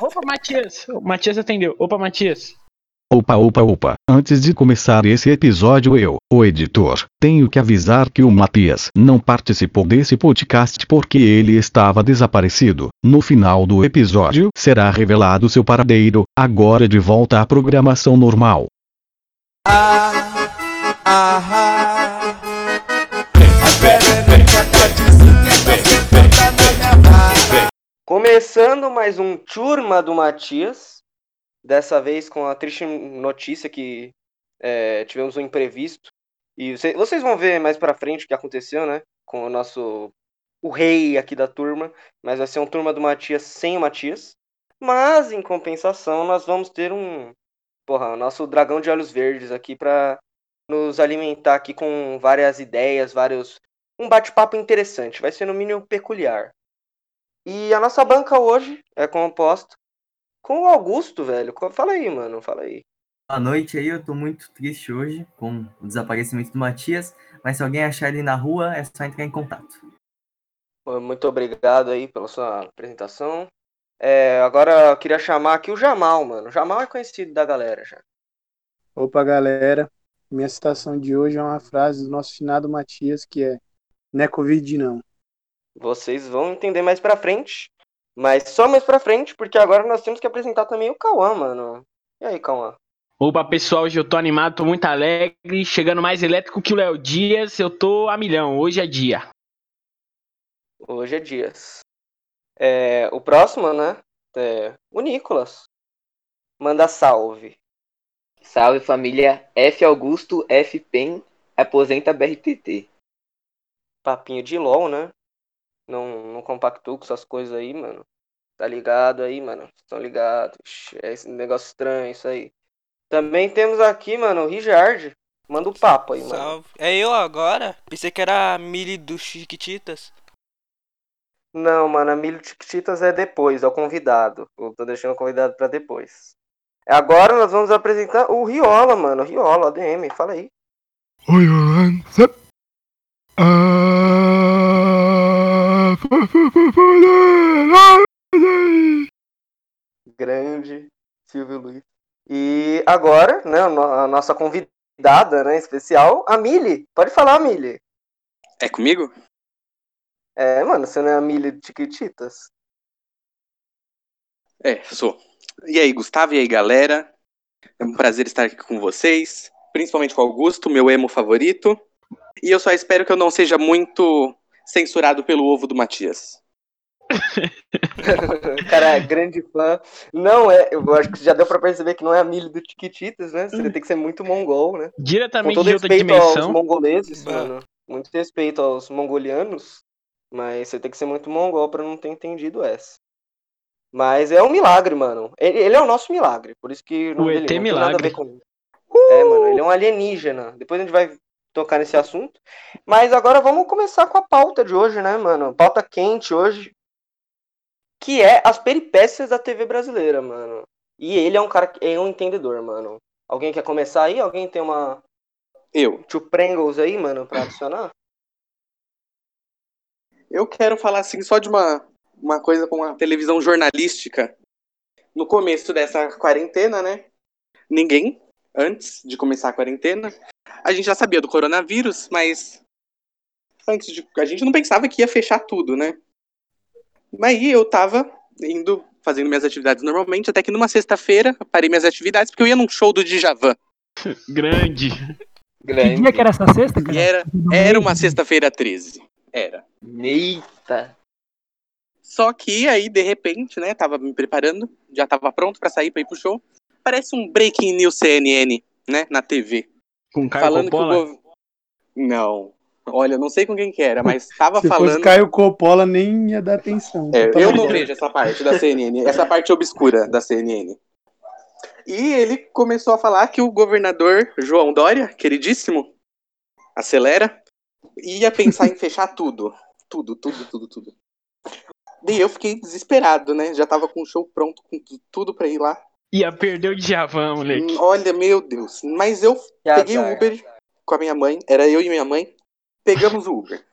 Opa, Matias. O Matias atendeu. Opa, Matias. Opa, opa, opa. Antes de começar esse episódio, eu, o editor, tenho que avisar que o Matias não participou desse podcast porque ele estava desaparecido. No final do episódio, será revelado seu paradeiro, agora de volta à programação normal. Ah, ah, Começando mais um Turma do Matias, dessa vez com a triste notícia que é, tivemos um imprevisto. E cê- vocês vão ver mais pra frente o que aconteceu, né? Com o nosso. O rei aqui da turma. Mas vai ser um Turma do Matias sem o Matias. Mas, em compensação, nós vamos ter um. Porra, o nosso dragão de olhos verdes aqui pra nos alimentar aqui com várias ideias, vários. Um bate-papo interessante. Vai ser no mínimo peculiar. E a nossa banca hoje é composta com o Augusto, velho. Fala aí, mano. Fala aí. Boa noite aí, eu tô muito triste hoje com o desaparecimento do Matias, mas se alguém achar ele na rua, é só entrar em contato. Muito obrigado aí pela sua apresentação. É, agora eu queria chamar aqui o Jamal, mano. O Jamal é conhecido da galera já. Opa, galera. Minha citação de hoje é uma frase do nosso finado Matias, que é Não é Covid, não. Vocês vão entender mais pra frente. Mas só mais pra frente, porque agora nós temos que apresentar também o Cauã, mano. E aí, Cauã? Opa, pessoal, hoje eu tô animado, tô muito alegre. Chegando mais elétrico que o Léo Dias, eu tô a milhão. Hoje é dia. Hoje é Dias. É, o próximo, né? É o Nicolas. Manda salve. Salve família F Augusto F Pen aposenta BRTT. Papinho de LOL, né? Não, não compactou com essas coisas aí, mano. Tá ligado aí, mano? Estão ligados. É esse negócio estranho isso aí. Também temos aqui, mano, o Richard. Manda o papo aí, mano. salve. É eu agora? Pensei que era a Mili dos Chiquititas. Não, mano, a Milho Chiquititas é depois, é o convidado. Eu tô deixando o convidado pra depois. Agora nós vamos apresentar o Riola, mano. Riola, ADM, fala aí. Oi. Ah, Grande Silvio Luiz. E agora, né, a no- a nossa convidada, né, especial, a Mili. Pode falar, Mili. É comigo? É, mano, você não é a Mili de Chiquititas? É, sou. E aí, Gustavo, e aí, galera? É um prazer estar aqui com vocês, principalmente com o Augusto, meu emo favorito. E eu só espero que eu não seja muito censurado pelo ovo do Matias. Cara, é grande fã. Não é, eu acho que já deu pra perceber que não é a Mili do Chiquititas, né? Você tem que ser muito mongol, né? Com Diretamente todo de outra respeito aos dimensão. mongoleses, Bah. mano. Muito respeito aos mongolianos. Mas você tem que ser muito mongol pra não ter entendido essa. Mas é um milagre, mano. Ele, ele é o nosso milagre. Por isso que o ET dele não tem nada a milagre. ver com. É, mano, ele é um alienígena. Depois a gente vai tocar nesse assunto. Mas agora vamos começar com a pauta de hoje, né, mano? Pauta quente hoje. Que é as peripécias da TV brasileira, mano. E ele é um cara que é um entendedor, mano. Alguém quer começar aí? Alguém tem uma Eu. Tio Pringles aí, mano, pra adicionar? Eu quero falar assim só de uma, uma coisa com a televisão jornalística. No começo dessa quarentena, né? Ninguém, antes de começar a quarentena, a gente já sabia do coronavírus, mas antes de, a gente não pensava que ia fechar tudo, né? Mas aí eu tava indo, fazendo minhas atividades normalmente, até que numa sexta-feira parei minhas atividades porque eu ia num show do Djavan. Grande. É, Que dia que era essa sexta, cara? E era, era uma sexta-feira 13. Era. Eita. Só que aí, de repente, né, tava me preparando, já tava pronto pra sair pra ir pro show. Parece um Breaking News CNN, né, na TV. Com Caio falando Coppola. que o gov... Não. Olha, não sei com quem que era, mas tava Se falando. fosse Caio Coppola, nem ia dar atenção. É, eu não vejo essa parte da CNN, essa parte obscura da CNN. E ele começou a falar que o governador João Dória, queridíssimo, acelera, ia pensar em fechar tudo. Tudo, tudo, tudo, tudo. Daí eu fiquei desesperado, né? Já tava com o show pronto, com tu- tudo pra ir lá. Ia perder o Djavan, moleque. Hum, Olha, meu Deus. Mas eu Que peguei o azar. Uber com a minha mãe, era eu e minha mãe. Pegamos o Uber.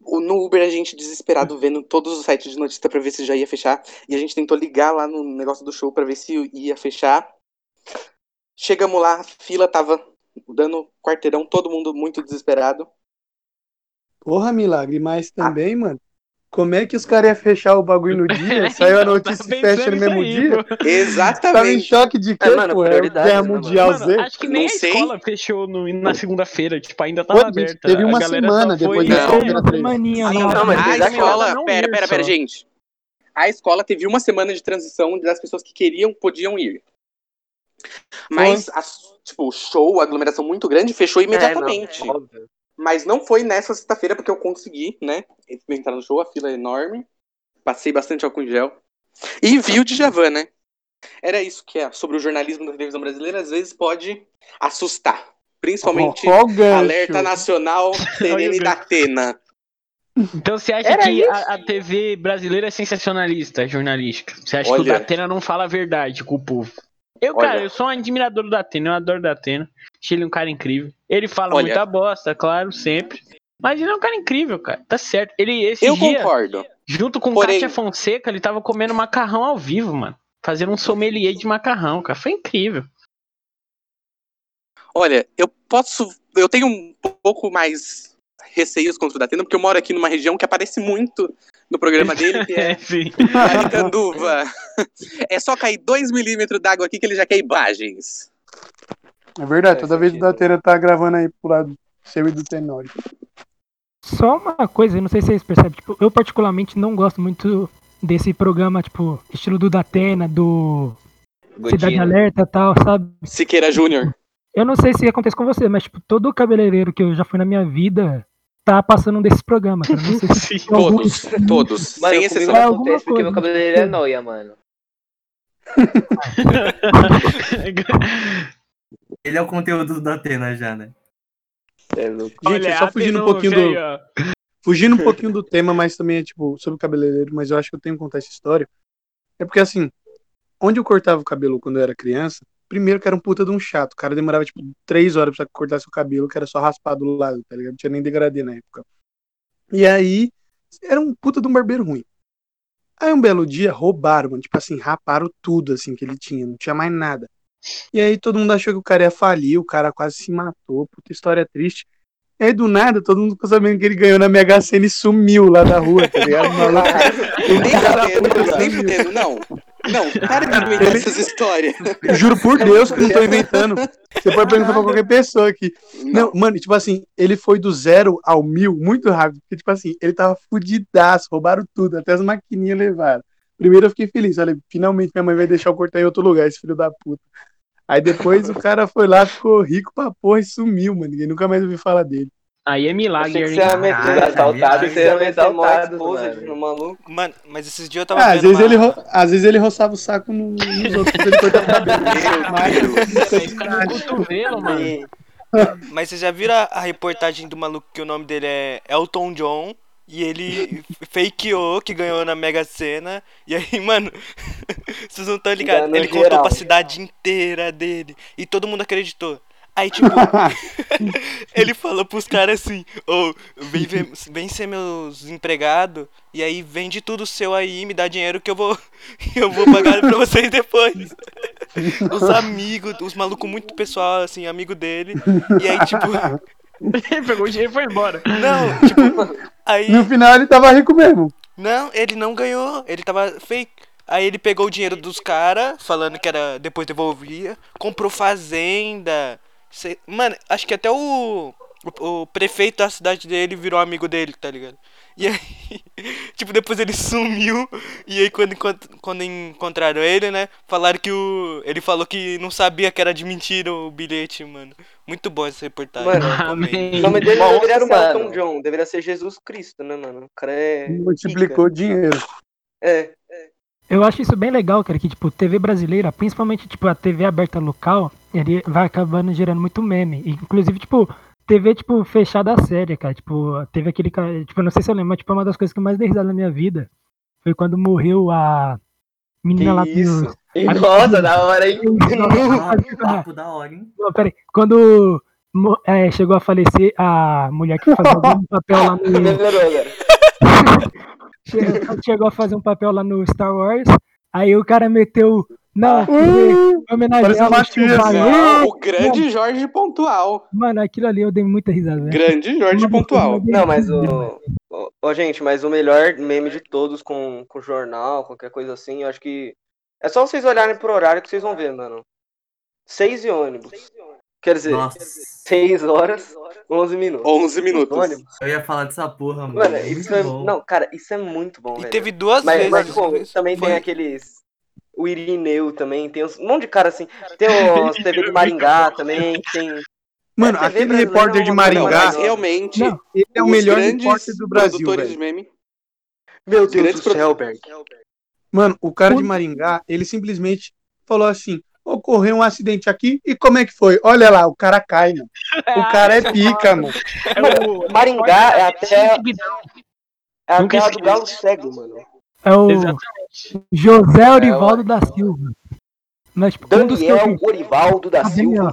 o- no Uber a gente desesperado vendo todos os sites de notícia pra ver se já ia fechar. E a gente tentou ligar lá no negócio do show pra ver se ia fechar. Chegamos lá, a fila tava dando quarteirão, todo mundo muito desesperado. Porra, milagre, mas também, mano. Como é que os caras iam fechar o bagulho no dia? Saiu a Então, notícia tava e fecha no mesmo aí, dia? pô. Tava em Exatamente. choque de quê, É, mano, pô? É Guerra né? Mundial Mano, Z? acho que nem Não a sei. escola fechou no- na segunda-feira, tipo, ainda tava Pô, gente, aberta. teve A uma semana foi- depois da segunda Sim, lá. não, mas a escola. não Pera, pera, pera, gente. A escola teve uma semana de transição das pessoas que queriam, podiam ir. Mas, a- tipo, o show, a aglomeração muito grande, fechou imediatamente. É, não, óbvio. Mas não foi nessa sexta-feira, porque eu consegui, né? Entrar no show, a fila é enorme. Passei bastante álcool em gel. E vi o Djavan, né? Era isso que é sobre o jornalismo da televisão brasileira, às vezes pode assustar. Principalmente Ó, ó o gancho. Alerta Nacional Serena e gancho. da Atena. Então você acha Era que a, a TV brasileira é sensacionalista, jornalística? Você acha que Olha. o Datena não fala a verdade com o povo? Eu, Olha. cara, eu sou um admirador do Datena, eu adoro o Datena. Achei ele um cara incrível. Ele fala Olha. muita bosta, claro, sempre. Mas ele é um cara incrível, cara. Tá certo. Ele, esse Eu dia, concordo. junto com Porém- Kátia Fonseca, ele tava comendo macarrão ao vivo, mano. Fazendo um sommelier de macarrão, cara. Foi incrível. Olha, eu posso. Eu tenho um pouco mais receios contra o Datena, porque eu moro aqui numa região que aparece muito no programa dele, que é É. É só cair 2 milímetros d'água aqui que ele já quer imagens. É verdade, toda vez que o. Datena tá gravando aí pro lado seu e do Tenório. Só uma coisa, eu não sei se vocês percebem, tipo, eu particularmente não gosto muito desse programa, tipo, estilo do Datena, do Cidade Godinho. Alerta e tal, sabe? Siqueira Júnior. Eu não sei se acontece com você, mas tipo, todo cabeleireiro que eu já fui na minha vida tá passando um desses programas, cara. Não sei se Sim. tem algum Todos, todos. Mano, sem exceção. não É alguma acontece porque meu cabeleireiro é noia, mano. Ele é o conteúdo do Atena já, né? É louco. Gente, Olha, só fugindo um pouquinho do. Fugindo um pouquinho do tema, mas também é tipo sobre o cabeleireiro, mas eu acho que eu tenho que contar essa história. É porque assim, onde eu cortava o cabelo quando eu era criança, primeiro que era um puta de um chato. O cara demorava tipo três horas pra cortar seu cabelo, que era só raspar do lado, tá ligado? Não tinha nem degradê na época. E aí, era um puta de um barbeiro ruim. Aí um belo dia roubaram, mano. Tipo assim, raparam tudo assim que ele tinha, não tinha mais nada. E aí todo mundo achou que o cara ia falir, o cara quase se matou, puta história triste. E aí do nada, todo mundo ficou sabendo que ele ganhou na Mega Sena e sumiu lá da rua, tá ligado? Nem fudendo, não. Não, para de inventar essas histórias. Juro por Deus que não tô inventando. Você pode perguntar pra qualquer pessoa aqui. Não, mano, tipo assim, ele foi do zero ao mil muito rápido. Porque, tipo assim, ele tava fudidaço, roubaram tudo, até as maquininhas levaram. Primeiro eu fiquei feliz, olha, finalmente minha mãe vai deixar eu cortar em outro lugar, esse filho da puta. Aí depois o cara foi lá, ficou rico pra porra e sumiu, mano. Ninguém nunca mais ouviu falar dele. Aí é milagre, Achei que você ia meter Caralho, assaltado, você ia meter mó no maluco. Mano, mas esses dias eu tava Ah, às vezes, uma... ele, ro- às vezes ele roçava o saco no- nos outros ele cortava o cabelo. Mas, Aí fica no cotovelo, mano. E- Mas vocês já viram a, reportagem do maluco que o nome dele é Elton John? E ele fakeou que ganhou na Mega Sena. E aí, mano, vocês não estão ligados. Ele contou geral. pra cidade inteira dele. E todo mundo acreditou. Aí, tipo, ele falou pros caras assim: Ô, vem, ver- vem ser meus empregados. E aí vende tudo seu aí, me dá dinheiro que eu vou. Eu vou pagar pra vocês depois. Os amigos, os malucos muito pessoal, assim, amigo dele. E aí, tipo, Ele pegou o dinheiro e foi embora. não, tipo, aí. no final ele tava rico mesmo. Não, ele não ganhou, ele tava fake. Aí ele pegou o dinheiro dos caras, falando que era depois devolvia, comprou fazenda. Cê- mano, acho que até o, o, o prefeito da cidade dele virou amigo dele, tá ligado? E aí, tipo, depois ele sumiu. E aí quando, quando encontraram ele, né? Falaram que o. Ele falou que não sabia que era de mentira o bilhete, mano. Muito bom essa reportagem. Mano. Amém. O nome dele não deveria ser mano. Elton John, deveria ser Jesus Cristo, né, mano? O cara é. Multiplicou o dinheiro. pica. É. Eu acho isso bem legal, cara, que, tipo, TV brasileira, principalmente, tipo, a TV aberta local, ele vai acabando gerando muito meme. Inclusive, tipo, TV, tipo, fechada a série, cara. Tipo, teve aquele cara, tipo, eu não sei se eu lembro, mas, tipo, uma das coisas que eu mais dei risada na minha vida foi quando morreu a menina lá Que isso? do... Nossa, da hora, hein? Papo da hora, hein? Não, peraí. Quando é, chegou a falecer a mulher que fazia um papel lá no. Chegou a fazer um papel lá no Star Wars. Aí o cara meteu. Não, homenagear um o. Ah, o grande Jorge Pontual. Mano, aquilo ali eu dei muita risada. velho. Grande Jorge Pontual. Não, mas o. Ô, gente, mas o melhor meme de todos com, com jornal, qualquer coisa assim, eu acho que. É só vocês olharem pro horário que vocês vão ver, mano. Seis e ônibus. Quer dizer, Nossa. seis horas, 11 minutos. 11 minutos. Eu ia falar dessa porra, mano. Mano, Muito isso é. bom. Não, cara, isso é muito bom, E velho. teve duas Mas, vezes. mas pô, também foi- tem aqueles. O Irineu também, tem uns, um monte de cara assim. Tem os TV de Maringá também, tem. Mano, É, aquele repórter é de coisa Não, Maringá, mas realmente, Não, ele é o melhor repórter do Brasil, produtores velho. de meme. Meu Deus grandes do céu, Berg. Mano, o cara de Maringá, ele simplesmente falou assim: ocorreu um acidente aqui e como é que foi? Olha lá, o cara cai, mano. O cara é pica, mano. É o- Maringá é até, é até a do. Galo Cego, mano. É o Exatamente. José Orivaldo da Silva. Mas, tipo, um Daniel vi. Orivaldo da Ah, Silva. Um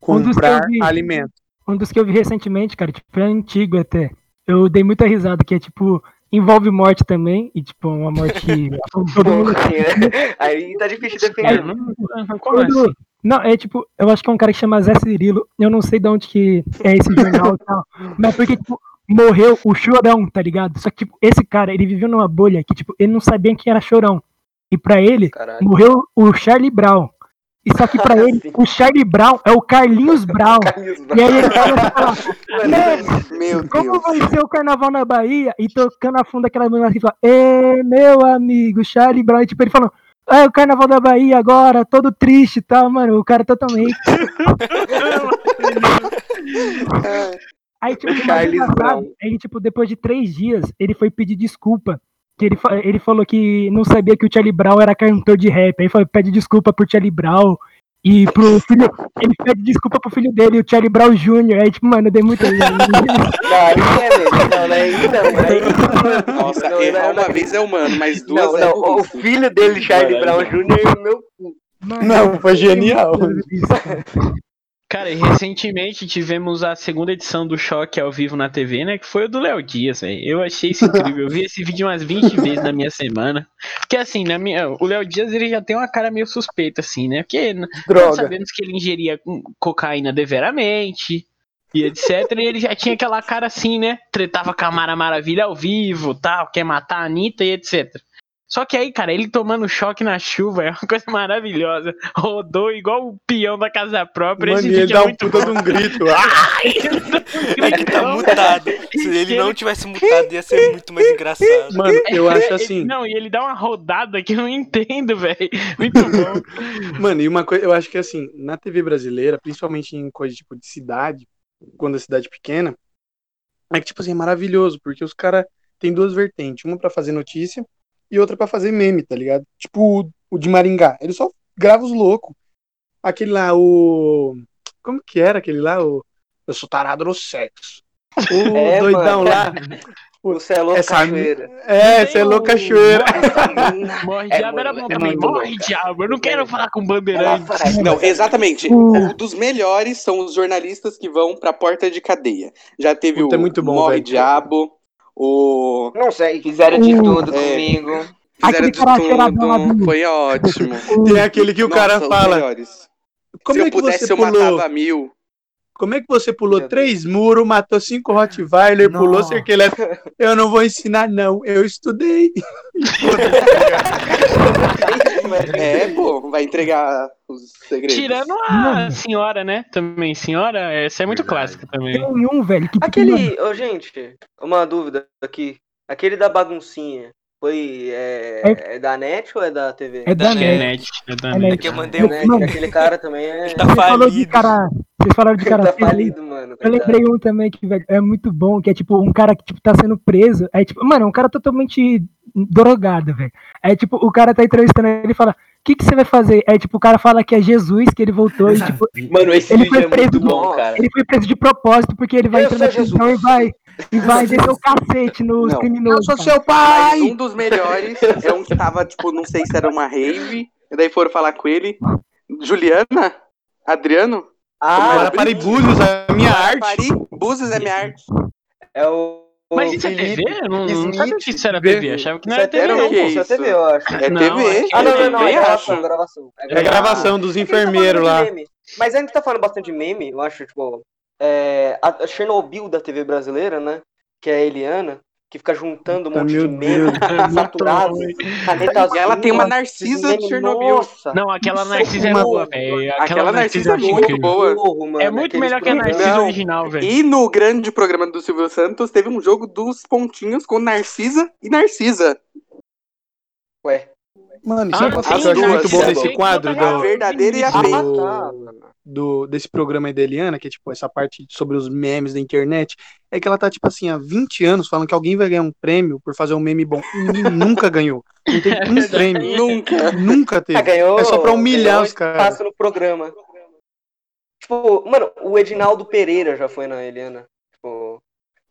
Comprar vi. alimento. Um dos que eu vi recentemente, cara, tipo, é antigo até. Eu dei muita risada, que é tipo, envolve morte também, e tipo, uma morte. todo mundo. Né? Aí tá difícil de É, defender. não, não, como assim? Quando- Não, é tipo, eu acho que é um cara que chama Zé Cirilo. Eu não sei de onde que é esse jornal e tal. Mas porque, tipo, morreu o chorão, tá ligado? Só que, tipo, esse cara, ele viveu numa bolha que, tipo, ele não sabia quem era chorão. E pra ele, Caralho. morreu o Charlie Brown. E só que pra ele, Sim. o Charlie Brown é o Carlinhos Brown. Carlinhos E aí ele começa a falar, Mano, Meu como Deus. vai ser o carnaval na Bahia? E tocando a fundo aquela música assim, fala, Ê, meu amigo, Charlie Brown. E tipo, ele falando, é o carnaval da Bahia agora, todo triste e tal, mano. O cara totalmente. Aí, tipo, Charles Brown. é que, tipo, depois de três dias, ele foi pedir desculpa. Que ele, ele falou que não sabia que o Charlie Brown era cantor de rap. Aí falou, pede desculpa pro Charlie Brown. E pro filho. Ele pede desculpa pro filho dele, o Charlie Brown Jr. Aí, tipo, mano, eu dei muita. Não, isso é mesmo. Não, não é isso não. É não. Nossa, Não, errar não, uma não. vez é humano, mas duas Não, é não, o filho dele, Charlie Brown Jr., meu cu. Mano, Não, foi genial. Cara, e recentemente tivemos a segunda edição do Choque ao vivo na TV, né? Que foi o do Léo Dias, velho. Eu achei isso incrível. Eu vi esse vídeo umas 20 vezes na minha semana. Porque assim, na minha, o Léo Dias ele já tem uma cara meio suspeita, assim, né? Porque n- nós Droga. sabemos que ele ingeria cocaína deveramente e etc. E ele já tinha aquela cara assim, né? Tretava com a Mara Maravilha ao vivo, tal, quer matar a Anitta e etc. Só que aí, cara, ele tomando choque na chuva é uma coisa maravilhosa. Rodou igual o peão da casa própria. Mano, Esse e ele dá é um muito puta de um grito. Ah! É que tá mutado. Se ele não tivesse mutado, ia ser muito mais engraçado. Mano, eu acho Ele- assim. Não, e ele dá uma rodada que eu não entendo, velho. Muito bom. Mano, e uma coisa, eu acho que assim, na TV brasileira, principalmente em coisa tipo de cidade, quando é cidade pequena, é que tipo assim, é maravilhoso, porque os caras têm duas vertentes, uma pra fazer notícia e outra pra fazer meme, tá ligado? Tipo o, o de Maringá, ele só grava os loucos. Aquele lá, o como que era aquele lá, o eu sou tarado no sexo. O É, doidão mano. lá. Você é louco, Essa- cachoeira. É, você é louco cachoeira. Morre É, diabo era bom é também. Morre louco, diabo. Eu não quero falar com bandeirante. Não, exatamente. Uh. Um dos melhores são os jornalistas que vão pra porta de cadeia. Já teve Puta, é o muito bom, Morre velho. Diabo, o. Não sei. Fizeram de tudo é. comigo. Fizeram Aquele de tudo. do- Foi ótimo. Tem aquele que o Nossa, cara fala, melhores. como Se é eu que pudesse, você eu pulou? matava mil. Como é que você pulou Meu três muros, matou cinco Rottweiler, pulou Nossa. cerca elétrica? Eu não vou ensinar, não. Eu estudei. É, pô, vai entregar os segredos. Tirando a senhora, né? Também, senhora, essa é muito Verdade. clássica também. Tem um, velho, que Aquele. Ô, gente, uma dúvida aqui. Aquele da baguncinha. Foi. É, é da net ou é da TV? É da Acho que net. é net. É da É net. É que eu mandei É um. net, aquele cara também é. Ele tá Você falou de falido. cara. Vocês falaram de cara tá feio aí. falido, mano. Eu coitado. lembrei um também que é muito bom, que é tipo um cara que tipo, tá sendo preso. Aí, tipo, mano, é um cara totalmente drogado, velho. Aí, tipo, o cara tá entrevistando ele e fala: O que, que você vai fazer? Aí, tipo, o cara fala que é Jesus, que ele voltou e, tipo, Mano, esse Ele foi é muito preso. bom, cara. ele foi preso de propósito porque ele vai Eu entrar na sou prisão e vai, e vai descer o cacete nos Não. criminosos. cara. seu Mas um dos melhores é um que tava, tipo, não sei se era uma rave. E daí foram falar com ele. Juliana? Adriano? Ah, Guarapari Búzios, a minha arte. Pari, Búzios é minha arte. é o. Mas isso é TV? Eu não, não sabia que isso era TV. Achava que não Isso era é TV, não, isso é? TV, eu acho. É Não, TV. que Ah, não, não, não, é também gravação, gravação. É É a gravação dos É tá enfermeiros lá. Mas ainda que tá falando bastante de meme, eu acho, tipo, é, a a Chernobyl da TV brasileira, né? Que é a Eliana, que fica juntando um monte de meu meme Deus. saturados, caneta azul. E ela tem uma Narcisa de Chernobyl. Nossa, Não, aquela Isso, Narcisa é boa, velho. Aquela Narcisa é acho muito incrível. boa. Mano, É muito melhor que a. Narcisa Não. original, velho. E no grande programa do Silvio Santos teve um jogo dos pontinhos com Narcisa e Narcisa. Ué. Mano, Ah, sabe uma coisa que eu acho muito bom desse quadro A do, verdadeira e a Ah, mano. do- desse programa aí da Eliana, que é tipo essa parte sobre os memes da internet, é que ela tá, tipo assim, há 20 anos falando que alguém vai ganhar um prêmio por fazer um meme bom. E nunca ganhou. Não teve um prêmio. Nunca. Nunca Ah, teve. ganhou, É só pra humilhar os caras. espaço no programa. Tipo, mano, o Edinaldo Pereira já foi na Eliana. Tipo,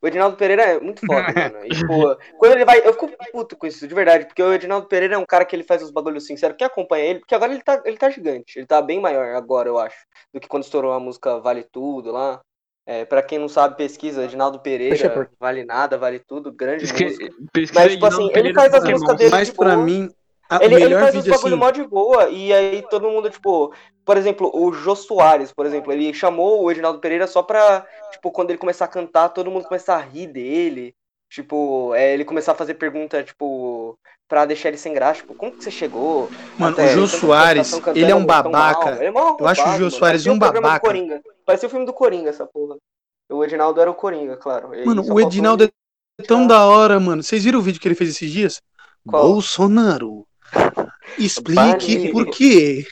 o Edinaldo Pereira é muito foda, mano. E, tipo, quando ele vai. Eu fico puto com isso, de verdade, porque o Edinaldo Pereira é um cara que ele faz os bagulhos sinceros. Quem acompanha ele, porque agora ele tá, ele tá gigante. Ele tá bem maior agora, eu acho, do que quando estourou a música Vale Tudo lá. É, pra quem não sabe, pesquisa, Edinaldo Pereira, por- Vale Nada, Vale Tudo, grande Pesquisa- música. pesquisa Mas, tipo Edinaldo assim, ele Pereira faz as músicas dele Mas de pra boa. mim, a, Ele, ele faz vídeo bagulho assim. mó de boa, e aí todo mundo, tipo, por exemplo, o Jô Soares, por exemplo, ele chamou o Edinaldo Pereira só pra, tipo, quando ele começar a cantar, todo mundo começar a rir dele. Tipo, é, ele começar a fazer pergunta, tipo, pra deixar ele sem graça, tipo, como que você chegou? Mano, até o Jô Soares, cantando ele é um babaca. Ele é Eu acho o Jô. Soares um babaca. Parecia o filme do Coringa, essa porra. O Edinaldo era o Coringa, claro. E aí Mano, o Edinaldo ele- é tão da hora, mano. Vocês viram o vídeo que ele fez esses dias? Qual? Bolsonaro. Explique por quê.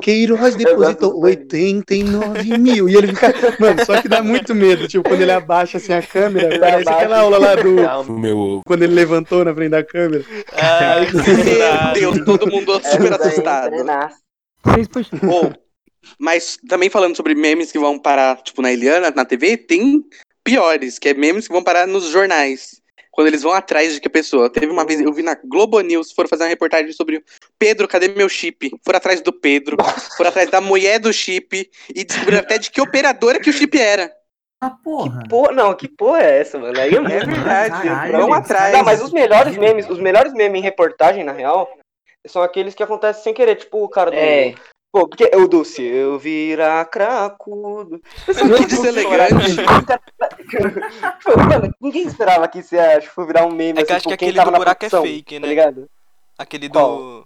Queiroz depositou gosto do Bane. 89 mil. E ele fica. Mano, só que dá muito medo. Tipo, quando ele abaixa assim a câmera, Ele parece abaixa. aquela aula lá do. No meu. Quando ele levantou na frente da câmera. Ai, Meu. Deus, todo mundo super assustado. Bom, mas também falando sobre memes que vão parar, tipo, na Eliana, na TV, tem piores, que é memes que vão parar nos jornais. Quando eles vão atrás de que a pessoa. Teve uma vez, eu vi na Globo News, foram fazer uma reportagem sobre Pedro, cadê meu chip? Foram atrás do Pedro, foram atrás da mulher do chip e descobriram até de que operadora que o chip era. Ah, porra. Pô, não, que porra é essa, mano? Aí eu É verdade, Caralho, vão atrás. Não, mas os melhores memes, os melhores memes em reportagem, na real, são aqueles que acontecem sem querer, tipo o cara do. É. Pô, porque o do se eu virar cracudo. Que deselegante. Mano, ninguém esperava que isso ia tipo, virar um meme. É que assim, acho que quem aquele tava do na buraco é produção, fake, Tá né? ligado? Aquele do. Qual?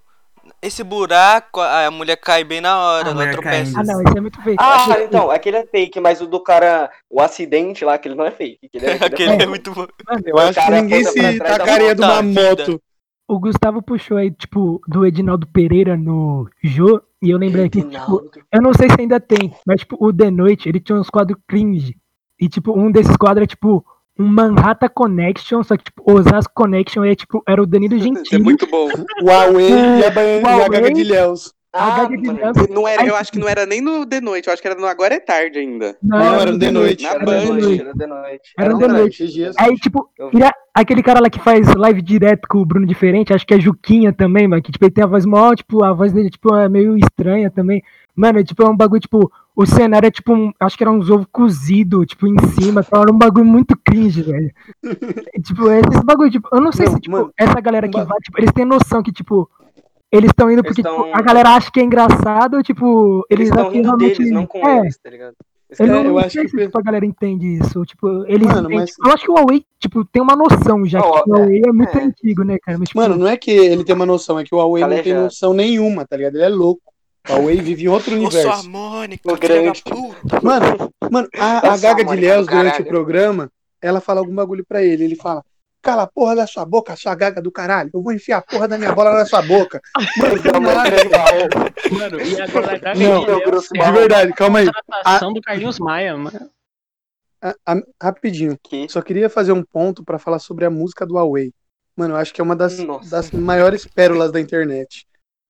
Esse buraco, a mulher cai bem na hora, ela tropeça. Ah, não, esse é muito fake. Ah, então, aquele é fake, mas o do cara, o acidente lá, aquele não é fake. Aquele é, aquele é Aquele é muito bom. Eu acho que cara ninguém se pra trás da tacaria de uma moto da vida. moto. O Gustavo puxou aí, tipo, do Edinaldo Pereira no Jô, e eu lembrei aqui, tipo, eu não sei se ainda tem, mas, tipo, o The Noite, ele tinha uns quadros cringe. E, tipo, um desses quadros é, tipo, um Manhattan Connection, só que, tipo, Osasco Connection é, tipo, era o Danilo é Gentili. muito bom. O Huawei e a, ba- e a Huawei. Gaga de Léus. Ah, de Não era, eu acho que não era nem no de noite, eu acho que era no Agora é Tarde ainda. Não, era no The Noite. Na Era Band. no The Noite. Era de noite. Era de de noite. Aí, tipo, aquele cara lá que faz live direto com o Bruno Diferente, acho que é Juquinha também, mano, que, tipo, ele tem a voz mó, tipo, a voz dele, tipo, é meio estranha também. Mano, é, tipo, é um bagulho, tipo, o cenário é, tipo, um, acho que era uns ovos cozidos, tipo, em cima, então era um bagulho muito cringe, velho. Tipo, esses bagulho, tipo, eu não sei Não, se, tipo, mano, essa galera que vai, tipo, eles têm noção que, tipo, eles estão indo porque, tão- tipo, a galera acha que é engraçado, tipo, Eles eles, estão rindo realmente- deles, não com é, eles, tá ligado? Eu É, não, eu não acho sei que se tipo, a galera entende isso. Tipo, eles Mano, mas- Eu acho que o Huawei, tipo, tem uma noção já. Tipo, o é, Huawei é muito é. antigo, né, cara? Mas, tipo, Mano, não é que ele tem uma noção, é que o Huawei não tem Calejado. noção nenhuma, tá ligado? Ele é louco. O Huawei vive em outro universo. harmônica, O filha da grande. puta. Mano, mano, a, a Gaga de Léus, durante o programa, ela fala algum bagulho pra ele. Ele fala: Cala a porra da sua boca, sua gaga do caralho. Eu vou enfiar a porra da minha bola na sua boca. Mano, do nada. Mano, e agora a Gaga Não, de é De a verdade, calma aí. contratação do Carlinhos Maia, mano. A- a- rapidinho. Que- Só queria fazer um ponto pra falar sobre a música do Huawei. Mano, eu acho que é uma das, Nossa. das maiores pérolas da internet.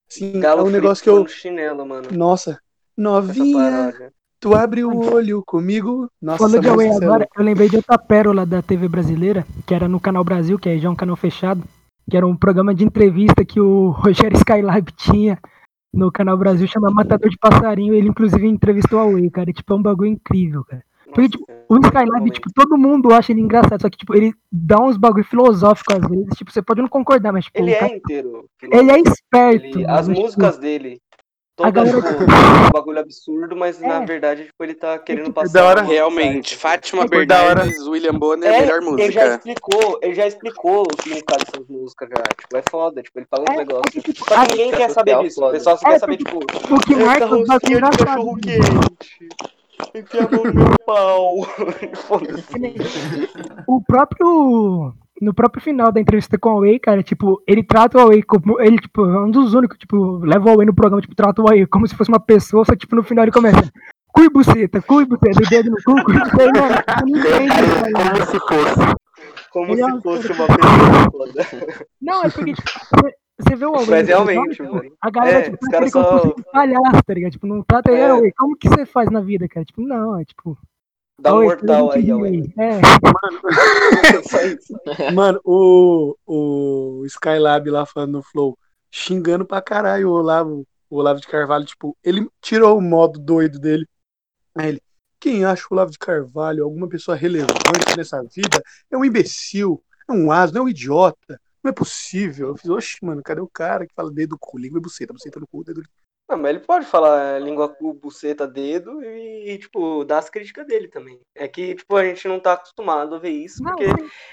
Sim, Galo é um negócio que eu. chinelo, mano. Nossa, novinha. Tu abre o olho comigo. Nossa, falando de é agora, eu lembrei de outra pérola da TV brasileira, que era no Canal Brasil, que aí já é um canal fechado, que era um programa de entrevista que o Rogério Skylab tinha. no Canal Brasil, chama Matador de Passarinho. Ele, inclusive, entrevistou a Way, cara. Tipo, é um bagulho incrível, cara. Porque, tipo, o Skylab, tipo, todo mundo acha ele engraçado, só que, tipo, ele dá uns bagulho filosófico às vezes. Tipo, você pode não concordar, mas, tipo, Ele é cara- inteiro. ele é esperto. Ele- as mas, tipo, músicas dele, galera- tipo, um bagulho absurdo, mas na É. verdade, tipo, ele tá querendo tipo, passar. da hora. Realmente, mensagem. Fátima Foi da hora. Bernardes, William Bonner, É, melhor ele já música. explicou, ele já explicou o significado dessas músicas, já. Tipo, é foda, tipo, ele fala uns É, é negócios. que, tipo, Só que ninguém quer saber social disso. O pessoal só É, quer saber, tipo, o que marca bagulho rosquinha de engraçado. cachorro quente. Enfia a mão no meu pau. O próprio. No próprio final da entrevista com o Huawei, cara, tipo, ele trata o Huawei como. Ele, tipo, é um dos únicos, tipo, leva o Huawei no programa, tipo, trata o Huawei como se fosse uma pessoa, só que, tipo, no final ele começa. Cui buceta, cui buceta, o dedo no cu, cui buceta, mano, não entende, ligado? Como se fosse. Como Ele é se um fosse uma pessoa foda. Não, é porque, tipo, você- vê o Huawei. Mas realmente, tipo, a galera, É, tipo, os caras ele como se só- fosse um palhaço, tá ligado? Tipo, não trata ele, É. é, Huawei, como que você faz na vida, cara? Tipo, não, é tipo. Dá um mortal aí, lei. É, isso. Mano, o, o Skylab lá falando no Flow, xingando pra caralho o Olavo, o Olavo de Carvalho, tipo, ele tirou o modo doido dele. Aí ele, quem acha o Olavo de Carvalho alguma pessoa relevante nessa vida é um imbecil, é um asno, é um idiota. Não é possível. Eu fiz, oxe, mano, cadê o cara que fala dedo do cu, língua e buceta, buceta no cu, dedo do Não, mas ele pode falar língua cu, buceta, dedo e, tipo, dar as críticas dele também. É que, tipo, a gente não tá acostumado a ver isso, não, porque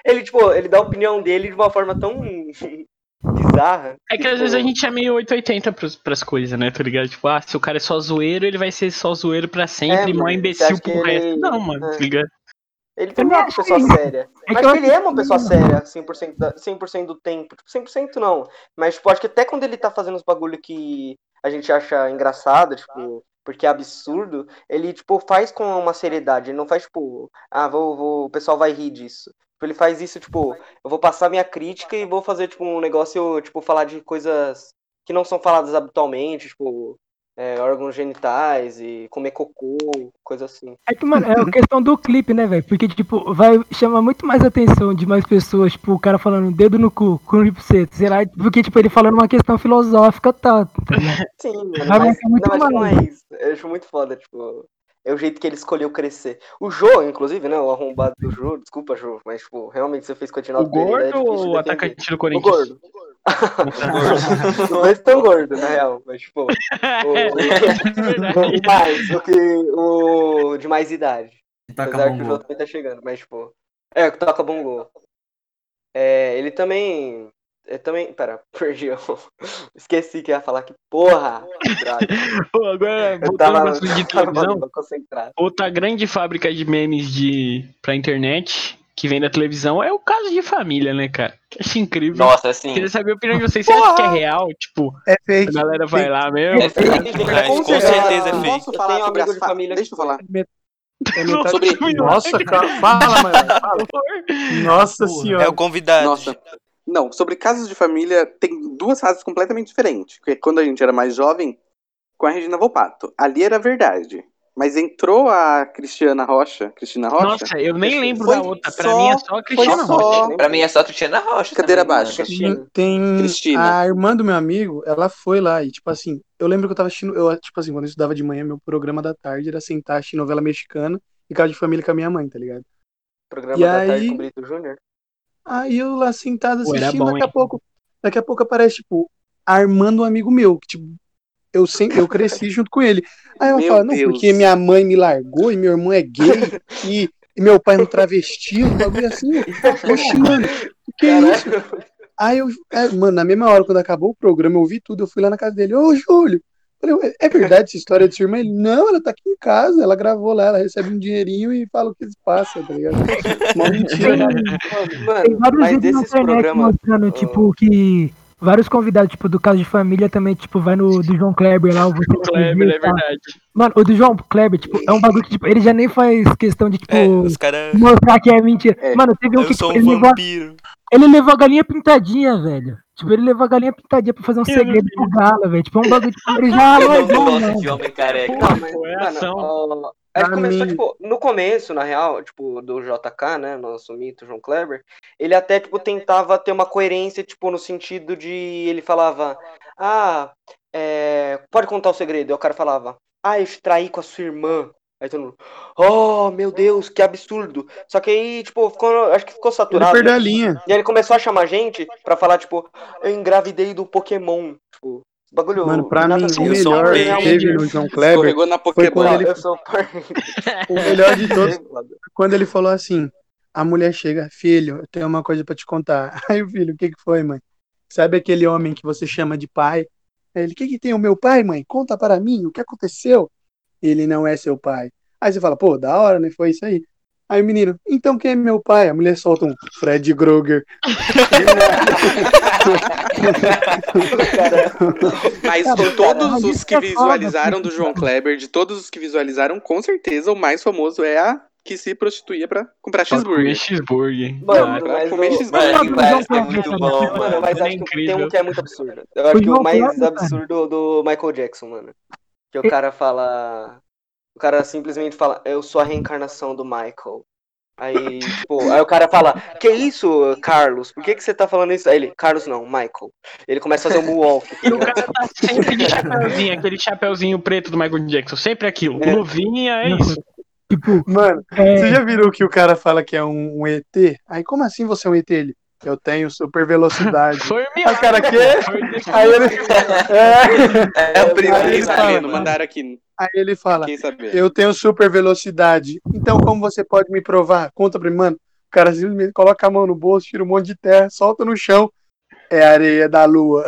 ele, tipo, ele dá a opinião dele de uma forma tão bizarra. É que às vezes a tipo, gente é meio 880 pras, pras coisas, né? Tá ligado? Tipo, ah, se o cara é só zoeiro, ele vai ser só zoeiro pra sempre, É, mó imbecil pro ele- resto. Não, mano, é. tá ligado? Ele também não é uma pessoa isso. séria. É mas ele é uma pessoa séria 100%, da, 100 do tempo. Tipo, 100% não. Mas, tipo, acho que até quando ele tá fazendo os bagulho que a gente acha engraçado, tipo, porque é absurdo, ele, tipo, faz com uma seriedade. Ele não faz, tipo, ah, vou, vou, o pessoal vai rir disso. Tipo, ele faz isso, tipo, eu vou passar minha crítica e vou fazer, tipo, um negócio, tipo, falar de coisas que não são faladas habitualmente, tipo, é, órgãos genitais e comer cocô, coisa assim. É que, mano, é a questão do clipe, né, velho? Porque, tipo, vai chamar muito mais atenção de mais pessoas, tipo, o cara falando dedo no cu, cu no buceta, será? Porque, tipo, ele falando uma questão filosófica, tá, tá? Sim, mano, Vai mas, muito não, mas não é isso. Eu acho muito foda, tipo. É o jeito que ele escolheu crescer. O Jô, inclusive, né? O arrombado do Jô, desculpa, Jô, mas, tipo, realmente você fez a O é gordo difícil ou o atacante do O Corinthians? gordo. Os dois tão gordos, na real, mas, tipo. O, mais, o que. O de mais idade. Toca Apesar que o Jô bongo. também tá chegando, mas, tipo. É, o que toca bom gol. É, ele também. Eu também. Pera, perdi. Eu esqueci que ia falar que porra! Pô, agora, Eu tava, de tava televisão, concentrado. outra grande fábrica de memes de, pra internet, que vem da televisão, é o caso de família, né, cara? Que acho incrível. Nossa, assim. Queria saber a opinião de vocês. Você acha que é real? Tipo, É a fake. galera vai lá mesmo? É fake. Mas com certeza é Eu fake. Posso Eu falar tenho um amigo as de fa- família Deixa eu falar. É Sobre- Nossa, cara, fala, mano. Fala. Nossa Porra. senhora. É o convidado. Nossa. Não, sobre casos de família, tem duas fases completamente diferentes. Porque quando a gente era mais jovem, com a Regina Volpato, ali era verdade. Mas entrou a Cristiana Rocha, Cristina Rocha, Nossa, eu nem lembro Foi da outra. Pra só- mim é só a Cristiana só- Rocha. Pra mim é só Cristiana Rocha. Cadeira também, mano. baixa. Cristina. Tem Cristina. a irmã do meu amigo, ela foi lá e, tipo assim, eu lembro que eu tava assistindo, eu, tipo assim, quando eu estudava de manhã, meu programa da tarde era sentar assistir novela mexicana e casa de família com a minha mãe, tá ligado? Programa E da tarde aí- com o Brito Júnior. Aí eu lá sentado Pô, assistindo, bom, daqui a pouco, daqui a pouco aparece, tipo, a irmã do amigo meu, que, tipo, eu sempre, eu cresci junto com ele. Aí ela Meu fala, não, Deus. porque minha mãe me largou e meu irmão é gay e, e meu pai é um travesti, um bagulho assim. Oxi, mano, o que é isso? Aí eu, é, mano, na mesma hora, quando acabou o programa, eu vi tudo, eu fui lá na casa dele, ô Júlio, falei, "Ué, é verdade essa história de sua irmã? Ele, não, ela tá aqui em casa, ela gravou lá, ela recebe um dinheirinho e fala o que se passa, tá ligado? Uma mentira, né? Tem Mano, vários mas vídeos na desses internet programas. mostrando, tipo, que vários convidados, tipo, do caso de família também, tipo, vai no do João Kleber lá, o Kleber, é verdade. Mano, o do João Kleber, tipo, é um bagulho que, tipo, ele já nem faz questão de, tipo, É, os caras. mostrar que é mentira. É. Mano, teve um Eu que, tipo, um ele levou, vampiro. ele levou a galinha pintadinha, velho. Tipo, ele levou a galinha pintadinha pra fazer um segredo pro galo, velho. Tipo, é um bagulho, tipo, ele já Eu não gosto mano. de homem careca. Não, mas, Pô, mano, ação. ó, a gente Pra começou, tipo, no começo, na real, tipo, do JK, né, nosso mito, João Kleber, ele até, tipo, tentava ter uma coerência, tipo, no sentido de, ele falava, ah, é, pode contar o segredo. Aí o cara falava, ah, eu te traí com a sua irmã. Aí todo mundo, oh, meu Deus, que absurdo. Só que aí, tipo, ficou, acho que ficou Ele saturado. perdeu a linha. E aí ele começou a chamar a gente pra falar, tipo, eu engravidei do Pokémon. Tipo, bagulho. Mano, pra mim, o melhor que teve no João Kleber foi Pokébola. quando ele, o melhor de todos, quando ele falou assim, a mulher chega, filho, eu tenho uma coisa pra te contar. Aí o filho, o que que foi, mãe? Sabe aquele homem que você chama de pai? Ele, o que que tem o meu pai, mãe? Conta para mim, o que aconteceu? Ele não é seu pai. Aí você fala, pô, da hora, né? Foi isso aí. Aí o menino, então quem é meu pai? A mulher solta um Fred Krueger. Mas de todos os que é visualizaram assim, do João cara. Kleber, de todos os que visualizaram, com certeza o mais famoso é a que se prostituía pra comprar Pra comer cheeseburger. cheeseburger. Mano, Pra mas comer o- cheeseburger. É João muito bom, Mano, mas é acho que tem um que é muito absurdo. Eu acho que o João mais absurdo é o do Michael Jackson, mano. Que o cara fala. O cara simplesmente fala, eu sou a reencarnação do Michael. Aí, tipo, aí o cara fala, que isso, Carlos? Por que, que você tá falando isso? Aí ele, Carlos não, Michael. Ele começa a fazer um moonwalk. E o cara tá sempre de chapéuzinho, aquele chapéuzinho preto do Michael Jackson, sempre aquilo. É. Luvinha, é Não, isso. Tipo, Mano, é, Você já viram que o cara fala que é um, um ET? Aí, como assim você é um ET? Ele, eu tenho super velocidade. Foi o Aí o cara? Foi Aí ele, é, É o primeiro. Fiquei Aí sabendo, fala, mandaram aqui. aí ele fala, eu tenho super velocidade. Então, como você pode me provar? Conta pra mim, mano. O cara simplesmente coloca a mão no bolso, tira um monte de terra, solta no chão. É areia da lua.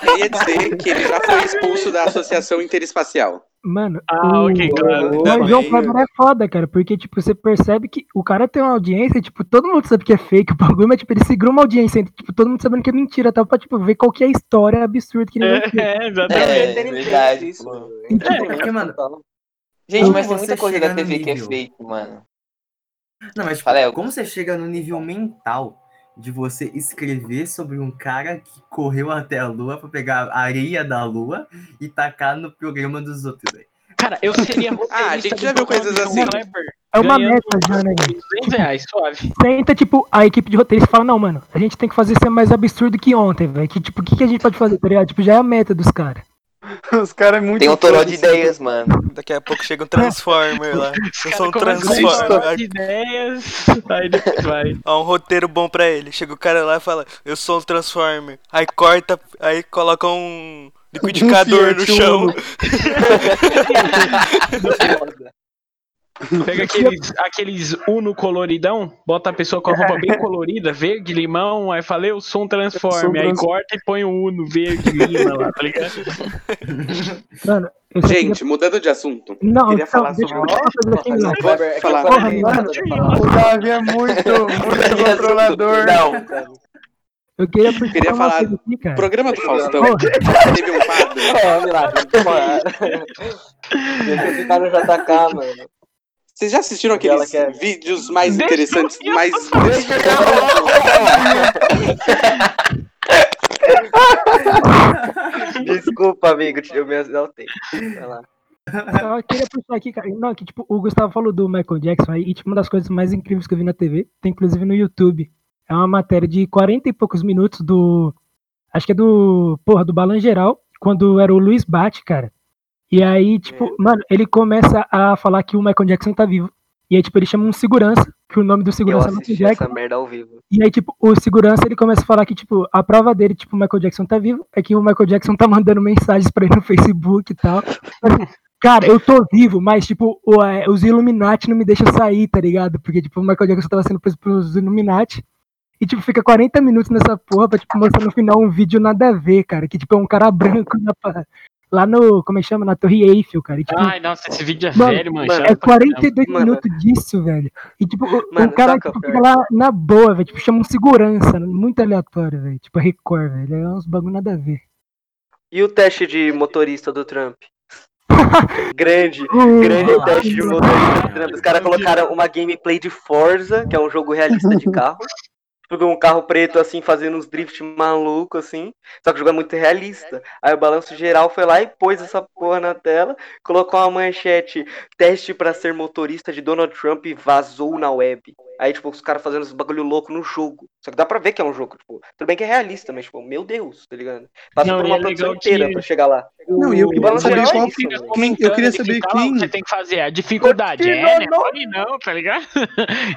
Queria dizer que ele já foi expulso da Associação Interespacial. mano, Ah, o, ok, claro. o. João Kleber é foda, cara, porque, tipo, você percebe que o cara tem uma audiência, tipo, todo mundo sabe que é fake o bagulho, mas, tipo, ele segura uma audiência, tipo, todo mundo sabendo que é mentira, tá? Pra, tipo, ver qual que é a história absurda que ele vai ter. É, exatamente. É, Entretenimento verdade, isso, mano. É, porque, mano. Gente, Como mas tem você muita coisa chega da no TV que é nível? fake, mano. Não, mas tipo, Fala, como você chega no nível mental de você escrever sobre um cara que correu até a lua pra pegar a areia da lua e tacar no programa dos outros, velho? Cara, eu seria Ah, a gente já viu coisas João assim. É uma meta já, né, velho? 200 reais, suave. Senta, tipo, a equipe de roteirista fala, não, mano, a gente tem que fazer ser mais absurdo que ontem, velho. Que, tipo, o que, que a gente pode fazer, tá ligado? Tipo, já é a meta dos caras. Os caras é muito. Tem um toró de ideias, mano. Daqui a pouco chega um Transformer lá. Eu sou um Transformer. falar de ideias, aí depois vai. Ó, um roteiro bom pra ele. Chega o cara lá e fala, eu sou um Transformer. Aí corta, aí coloca um liquidificador no Fiat chão. Pega aqueles, aqueles Uno coloridão, bota a pessoa com a roupa bem colorida, verde, limão, aí fala, eu sou um Transformer, aí corta e põe o Uno verde, lima lá, tá ligado? Mano, eu Gente, mudando de assunto. queria... Não, queria então, falar eu sobre- o Kleber é Falar. o Porra, mano. Davi é muito, muito controlador. Não, Eu queria, puxar Queria falar cara. Programa do Faustão. Teve um quadro. É, milagre. Deixa esse cara no JK, mano. Vocês já assistiram Ela aqueles quer- vídeos mais Deixa interessantes, eu- mais Desculpa, amigo, eu me exaltei. Vai lá. Eu queria puxar aqui, cara. Não, que tipo, o Gustavo falou do Michael Jackson aí, e tipo, uma das coisas mais incríveis que eu vi na TV, tem inclusive no YouTube. É uma matéria de 40 e poucos minutos do. Acho que é do. Porra, do Balan Geral, quando era o Luiz Bate, cara. E aí, tipo, mano, ele começa a falar que o Michael Jackson tá vivo. E aí, tipo, ele chama um segurança, que o nome do Eu segurança é Michael Jackson. essa merda ao vivo. E aí, tipo, o segurança ele começa a falar que, tipo, a prova dele, tipo, o Michael Jackson tá vivo, é que o Michael Jackson tá mandando mensagens pra ele no Facebook e tal. Cara, eu tô vivo, mas, tipo, é, os Illuminati não me deixam sair, tá ligado? Porque, tipo, o Michael Jackson tava sendo preso pelos Illuminati. E, tipo, fica 40 minutos nessa porra pra, tipo, mostrar no final um vídeo nada a ver, cara. Que, tipo, é um cara branco na lá no, como é que chama? Na Torre Eiffel, cara. E, tipo, Ai, nossa, esse vídeo é Mano, velho, mano. é chato pra caramba. 42 Mano. minutos disso, velho. E, tipo, o, Mano, o cara sabe o que é tipo, fica pior? lá na boa, velho. Tipo, chama um segurança, muito aleatório, velho. Tipo, a Record, velho. É uns bagulho nada a ver. E o teste de motorista do Trump? grande, Uh, grande Olá. teste de motorista do Trump. Os caras colocaram uma gameplay de Forza, que é um jogo realista de carro. Tipo, um carro preto, assim, fazendo uns drift maluco, assim. Só que o jogo é muito realista. Aí o Balanço Geral foi lá e pôs essa porra na tela, colocou uma manchete, teste pra ser motorista de Donald Trump vazou na web. Aí, tipo, os caras fazendo esse bagulho louco no jogo. Só que dá pra ver que é um jogo, tipo, tudo bem que é realista, mas, tipo, meu Deus, tá ligado? Passa Não, por uma é produção inteira que- pra chegar lá. Não, e eu Balanço saber é isso. Quem, eu comentando, queria saber lá, quem. Você tem que fazer a dificuldade. É, né? Pode não, tá ligado?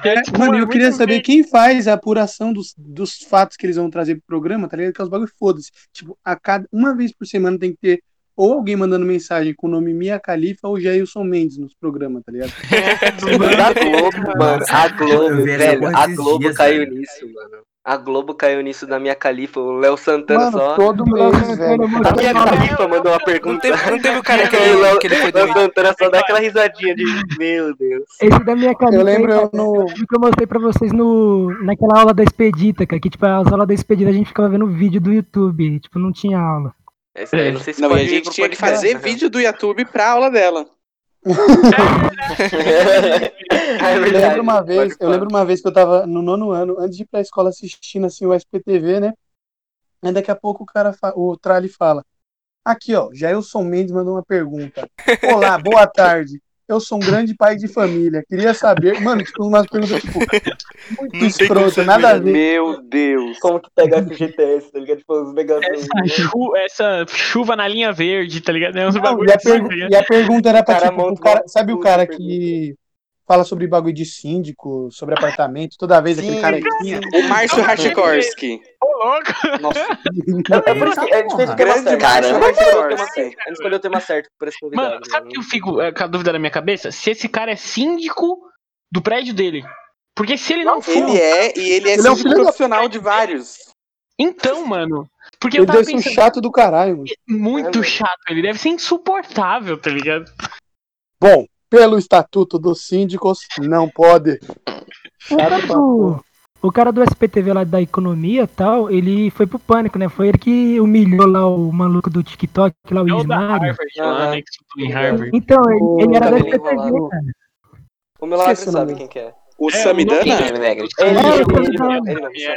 É, tipo, mano, é eu queria saber bem. quem faz a apuração dos, dos fatos que eles vão trazer pro programa, tá ligado? Que é os bagulho foda-se. Tipo, a cada, uma vez por semana tem que ter ou alguém mandando mensagem com o nome Mia Khalifa ou Jailson Mendes nos programas, tá ligado? A Globo, mano, a Globo, velho, a Globo caiu nisso, mano. A Globo caiu nisso da minha califa, o Léo Santana Mano, só. todo mês, velho. A minha califa mandou uma Não pergunta. teve, não teve o cara que Aí o ele, Léo que ele foi Léo. Santana só dá aquela risadinha de meu Deus. Esse da minha cabeça. Eu lembro eu no. que eu mostrei pra vocês no, naquela aula da Expedita, cara, que tipo, as aulas da Expedita a gente ficava vendo vídeo do YouTube, tipo, não tinha aula. Esse aí, não sei se Não, pode a gente tinha que fazer vídeo do YouTube pra aula dela. É Eu lembro uma vez, eu lembro uma vez que eu tava no nono ano, antes de ir pra escola assistindo assim o SPTV, né? Aí daqui a pouco o cara, o Trali fala: Aqui, ó, Jailson Mendes mandou uma pergunta. Olá, boa tarde. Eu sou um grande pai de família. Queria saber, mano, tipo, umas perguntas tipo muito Não escrota, nada a ver. Meu Deus. Como que pega FGTS, tá ligado? Tipo, os negações. Essa, chu- essa chuva na linha verde, tá ligado? É Não, bagulho e, a assim, tá ligado? e a pergunta era pra, O cara tipo, o cara, sabe o cara pergunta. que fala sobre bagulho de síndico, sobre apartamento, toda vez aquele Sim, cara tinha. O Márcio Rachikorski. Ô, louco! Nossa. É por isso que a gente fez o tema certo. Márcio A gente escolheu o tema certo. A gente escolheu o tema certo por esse convidado. Mano, sabe o que eu fico é, com a dúvida na minha cabeça? Se esse cara é síndico do prédio dele. Porque se ele não for. Ele é, e ele é Ele é um síndico filho da- profissional de vários. Então, mano. Porque eu Ele tava deve ser um pensando. chato do caralho, mano. Muito É, chato. Ele deve ser insuportável, tá ligado? Bom, pelo estatuto dos síndicos, não pode. O cara, do, o cara do SPTV lá da economia e tal, ele foi pro pânico, né? Foi ele que humilhou lá o maluco do TikTok, lá o É Ismário. Né? Harvard. Então, ele, O ele era do SPTV, cara. O Milagre Esqueci o sabe quem que é. O É, Samidana? É, É.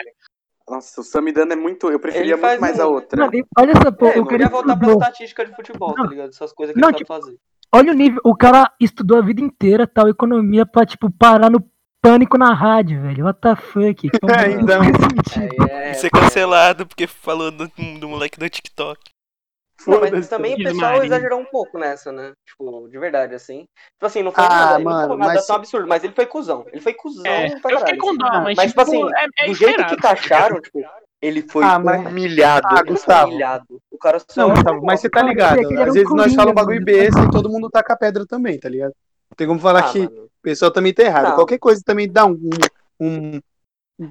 Nossa, o Samidana é muito. Eu preferia muito mais a um- outra. Mano, e olha essa porra, É, eu queria voltar pra estatística de futebol, tá Não. ligado? Essas coisas que Não, ele sabe tipo, fazer. Olha o nível, o cara estudou a vida inteira, tal, economia, pra, tipo, parar no pânico na rádio, velho. What the fuck? Então, É, não então. faz sentido. Aí é, Ser cancelado porque falou do, do moleque do TikTok. Não, mas também o pessoal exagerou um pouco nessa, né? Tipo, de verdade, assim. Tipo assim, não foi Ah, nada, ele não mano, falou nada mas- tão absurdo, mas ele foi cuzão. Ele foi cuzão É, pra eu fiquei caralho. com dó, assim. mas, Mas, tipo assim, é, é do jeito esperado. que taxaram, tipo, ele foi Ah, mas- humilhado. Ah, Gustavo. humilhado. O cara só. Não, Gustavo, mas você tá ligado. Às vezes nós falamos um bagulho besta e todo mundo taca pedra também, tá ligado? Não tem como falar Ah, que mano. o pessoal também tá errado. Não. Qualquer coisa também dá um. um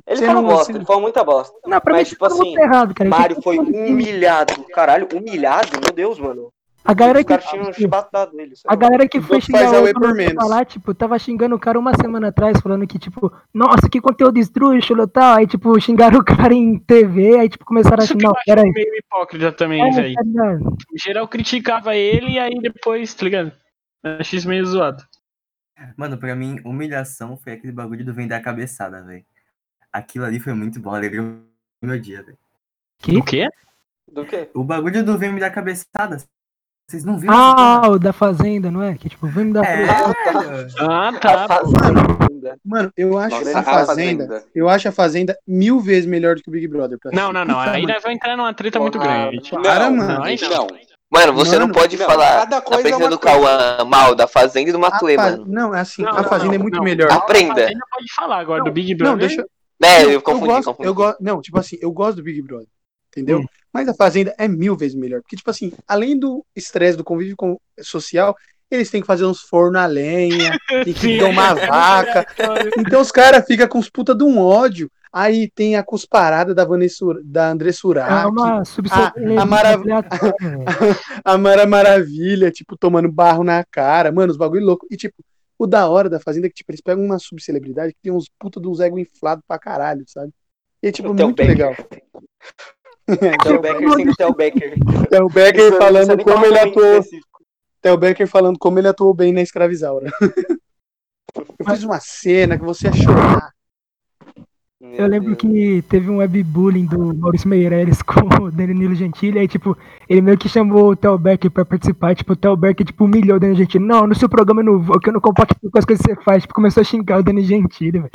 Ele Você falou não- bosta, você- ele falou muita bosta. Não, pra Mas, mim, tipo tipo assim, muito errado, cara. Mário foi humilhado. Caralho, humilhado? Meu Deus, mano. A galera Os que, caras tinham chibatado ele. a galera que foi xingar o outro menos. lá, tipo, tava xingando o cara uma semana atrás, falando que, tipo, nossa, que conteúdo esdrúxulo e tal. Aí, tipo, xingaram o cara em TV, aí, tipo, começaram a Isso que xingar, eu não, acho peraí. meio hipócrita também, É, velho. tá geral criticava ele e aí depois, tá ligado? Achei isso meio zoado. Mano, pra mim, humilhação foi aquele bagulho do vender a cabeçada, velho. Aquilo ali foi muito bom, alegrou meu dia, velho. Que? O quê? Do quê? O bagulho do vem me dar cabeçada. Vocês não viram Ah, o da Fazenda, não é? Que, tipo, vem dar. É, velho. Ah, A tá. fazenda. Mano, eu acho Nossa, a a Fazenda. Fazenda. Eu acho a Fazenda mil vezes melhor do que o Big Brother. Não, não, não. Aí nós vamos entrar numa treta muito Ah, grande. Para, não, mano. Não. Mano, você Mano, não pode não, falar é presença uma do. Cauã mal da Fazenda e do A Matuê, fa- mano. Não, é assim, Não, a Fazenda não, é muito não. melhor. A Aprenda. Fazenda pode falar agora do Big Brother. Não, deixa, É, Não, eu confundi, gosto, confundi. eu gosto, não, tipo assim, eu gosto do Big Brother, entendeu? Hum. Mas a Fazenda é mil vezes melhor, porque tipo assim, além do estresse do convívio com- social, eles têm que fazer uns forno a lenha, tem que domar vaca. Então os caras ficam com os puta de um ódio. Aí tem a cusparada da Vanessa, da André É Surak, uma a- a marav- velho. a Mara Maravilha, tipo, tomando barro na cara, mano, os bagulho louco. E tipo, o da hora da Fazenda é que tipo, eles pegam uma subcelebridade que tem uns puta de uns ego inflado pra caralho, sabe? E é tipo, muito Becker. legal. Theo Becker sempre Theo Becker. Theo Becker Isso- falando isso nem como ele atuou. Theo Becker falando como ele atuou bem na escravizaura. Eu fiz uma cena que você ia chorar. Eu lembro que teve um webbullying do Maurício Meirelles com o Danilo Gentili, aí, tipo, ele meio que chamou o Theo Becker pra participar, tipo, o Theo Becker, tipo, humilhou o Danilo Gentili. Não, no seu programa eu não vou, que eu não compacto com as coisas que você faz. Tipo, começou a xingar o Danilo Gentili, velho.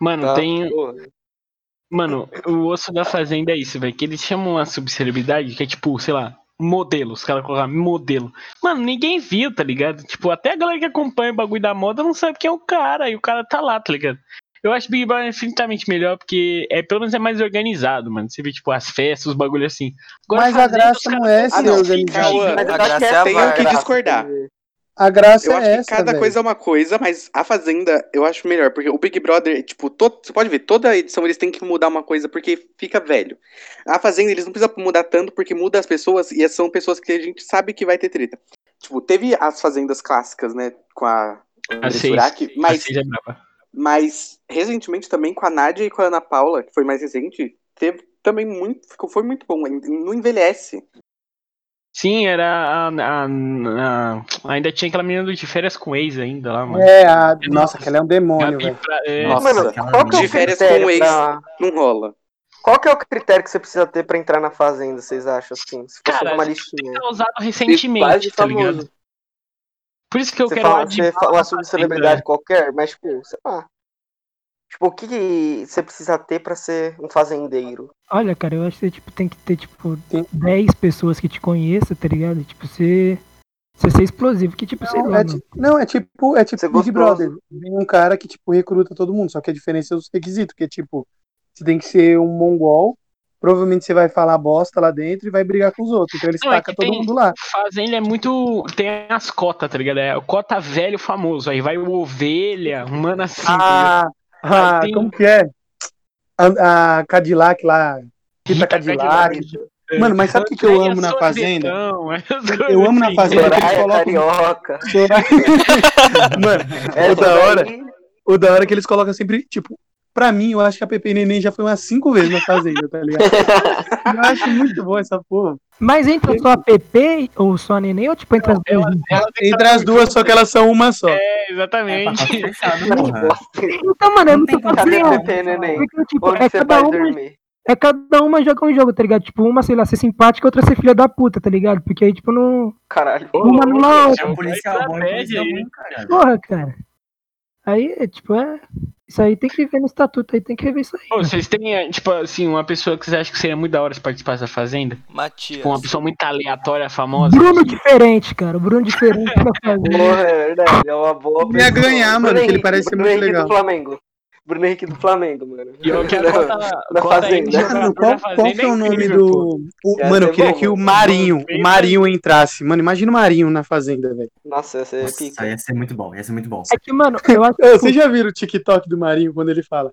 Mano, Tá, tem. porra. Mano, o osso da fazenda é isso, velho. Que eles chamam uma subcelebridade que é tipo, sei lá, modelo. Os caras colocaram modelo. Mano, ninguém viu, tá ligado? Tipo, até a galera que acompanha o bagulho da moda não sabe quem é o cara. E o cara tá lá, tá ligado? Eu acho Big Brother infinitamente melhor porque é, pelo menos é mais organizado, mano. Você vê, tipo, as festas, os bagulhos assim. Agora, Mas a graça não é ser Ah, não, organizado. Mas A graça é a tenho vibe. que discordar. A graça Eu acho é que essa, cada velho. coisa é uma coisa, mas a Fazenda eu acho melhor, porque o Big Brother, tipo, todo, você pode ver, toda edição eles têm que mudar uma coisa porque fica velho. A Fazenda eles não precisam mudar tanto porque muda as pessoas e são pessoas que a gente sabe que vai ter treta. Tipo, teve as Fazendas clássicas, né, com a A André seis. Surak, mas, é mas recentemente também com a Nádia e com a Ana Paula, que foi mais recente, teve também muito, ficou, foi muito bom, não envelhece. Sim, era a, a- a- Ainda tinha aquela menina do de férias com ex ainda lá, mano. É, a... nossa, aquela é um demônio, velho. pra- é, Nossa, Mano, qual que é De o férias com critério ex. pra... Não rola. Qual que é o critério que você precisa ter pra entrar na fazenda, vocês acham, assim? Se fosse Cara, uma tem listinha. ter usado recentemente, tá famoso. ligado? Por isso que eu Você quero fala, de você fala Bala uma subcelebridade Fazenda. qualquer, mas, tipo, sei lá. Tipo, o que, que você precisa ter pra ser um fazendeiro? Olha, cara, eu acho que você tipo, tem que ter, tipo, Tem- 10 pessoas que te conheçam, tá ligado? E, Tipo, você. Você ser explosivo, que tipo, sei Não, lá, é, não, é tipo, é tipo Big. Brother. Vem um cara que, tipo, recruta todo mundo, só que a diferença é os requisitos, que é tipo, você tem que ser um mongol, provavelmente você vai falar bosta lá dentro e vai brigar com os outros. Então eles Não, é tacam todo tem- mundo lá. Fazenda é muito. Tem as cotas, tá ligado? É o cota velho famoso. Aí vai o ovelha, um mano assim. tá ligado? Ah, tem- como que é? A, a Cadillac lá. Rita Cadillac. Cadillac. Mano, mas sabe o que, que eu Andréia amo na Fazenda? Eu amo na. Fazenda. Eles Soraya, colocam- carioca. Mano, o da hora, o da hora é que eles colocam sempre, tipo, pra mim, eu acho que a Pepe Neném já foi umas cinco vezes na Fazenda, tá ligado? Eu acho muito bom essa porra. Mas entra só a PP ou só a Neném, ou tipo, entra as duas? Ela Entre as duas, só que elas são uma só. É, É, exatamente. tá fechado, porra. Então, mano, é Não muito tem como Cadê fácil. a Pepe, neném? Porque, tipo, Onde é você cada vai uma dormir? é cada uma joga um jogo, tá ligado? Tipo, uma, sei lá, ser simpática, outra ser filha da puta, tá ligado? Porque aí, tipo, não. Caralho. Uma não. É um policial bom e um estratégia policial aí. ruim, cara. Porra, cara. Aí, é, tipo, é. Isso aí tem que ver no estatuto aí, tem que rever isso aí. Pô, mano. vocês têm, é, tipo assim, uma pessoa que vocês acham que seria muito da hora se participasse da Fazenda? Matias. Tipo, uma pessoa muito aleatória, famosa. Bruno diferente, cara. O Bruno diferente pra fazer. Porra, é verdade. É uma boa Ele ia ganhar, mano, Bruno que ele parece Bruno muito Henrique legal. do Flamengo. Bruno Henrique do Flamengo, mano. E eu quero Na- na conta Fazenda. Mano, qual, qual que é o nome do. o- mano, eu queria bom, que o. Marinho, o Marinho entrasse. Mano, imagina o Marinho na Fazenda, velho. Nossa, essa é Nossa, pica. ia ser muito bom, ia ser muito bom. É que, mano, eu acho. Vocês já viram o TikTok do Marinho quando ele fala?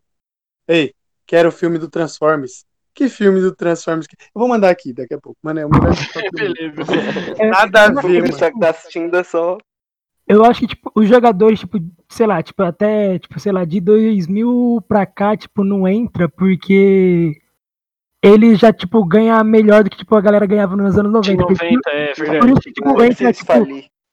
Ei, quero o filme do Transformers. Que filme do Transformers? que- Eu vou mandar aqui daqui a pouco. Mano, é o melhor TikTok do mundo. Beleza. Nada a O ver, mano. pessoal que tá assistindo é só. Eu acho que, tipo, os jogadores, tipo, sei lá, tipo, até, tipo, sei lá, de 2000 pra cá, tipo, não entra porque ele já, tipo, ganha melhor do que, tipo, a galera ganhava nos anos De 90. Porque 90, é verdade. tipo, entra, tipo,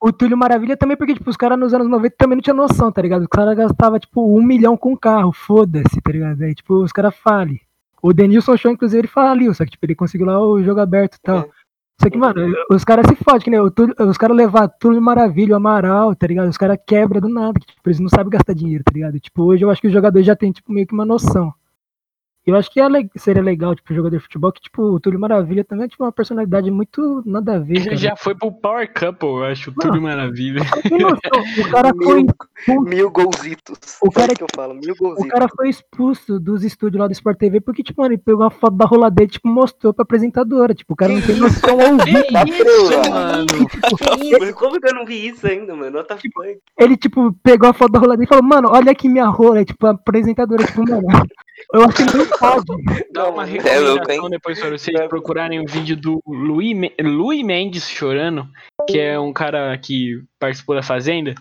o Túlio Maravilha também, porque, tipo, os caras nos anos 90 também não tinham noção, tá ligado? Os caras gastavam, tipo, um milhão com carro, foda-se, tá ligado? Aí, tipo, os caras falem. O Denilson Show, inclusive, ele faliu, só que, tipo, ele conseguiu lá o jogo aberto e tal. É. Só que, mano, os caras se fodem, que nem os caras levar Túlio Maravilha, o Amaral, tá ligado? Os caras quebram do nada, que, tipo, eles não sabem gastar dinheiro, tá ligado? Tipo, hoje eu acho que os jogadores já têm, tipo, meio que uma noção. Eu acho que é seria legal, tipo, jogador de futebol, que, tipo, o Túlio Maravilha também é, tipo, uma personalidade muito nada a ver, Ele cara. já foi pro Power Couple, eu acho, tudo maravilha. Tem noção, o cara foi Mil, mil golzitos. O cara- É isso que eu falo, mil O golzitos. cara foi expulso dos estúdios lá do Sport TV porque, tipo, mano, ele pegou uma foto da rola dele, tipo, mostrou pra apresentadora. Tipo, o cara não tem noção. Tá preso, mano. Que isso? Como que eu não vi isso ainda, mano? What the fuck? Ele, tipo, pegou a foto da rola dele e falou, mano, olha aqui minha rola. Tipo, a apresentadora, tipo, mano, eu acho que não pode. Dá uma é recomendação hein? depois pra vocês procurarem o vídeo do Luiz, Luiz Mendes chorando, que é um cara que participou da Fazenda.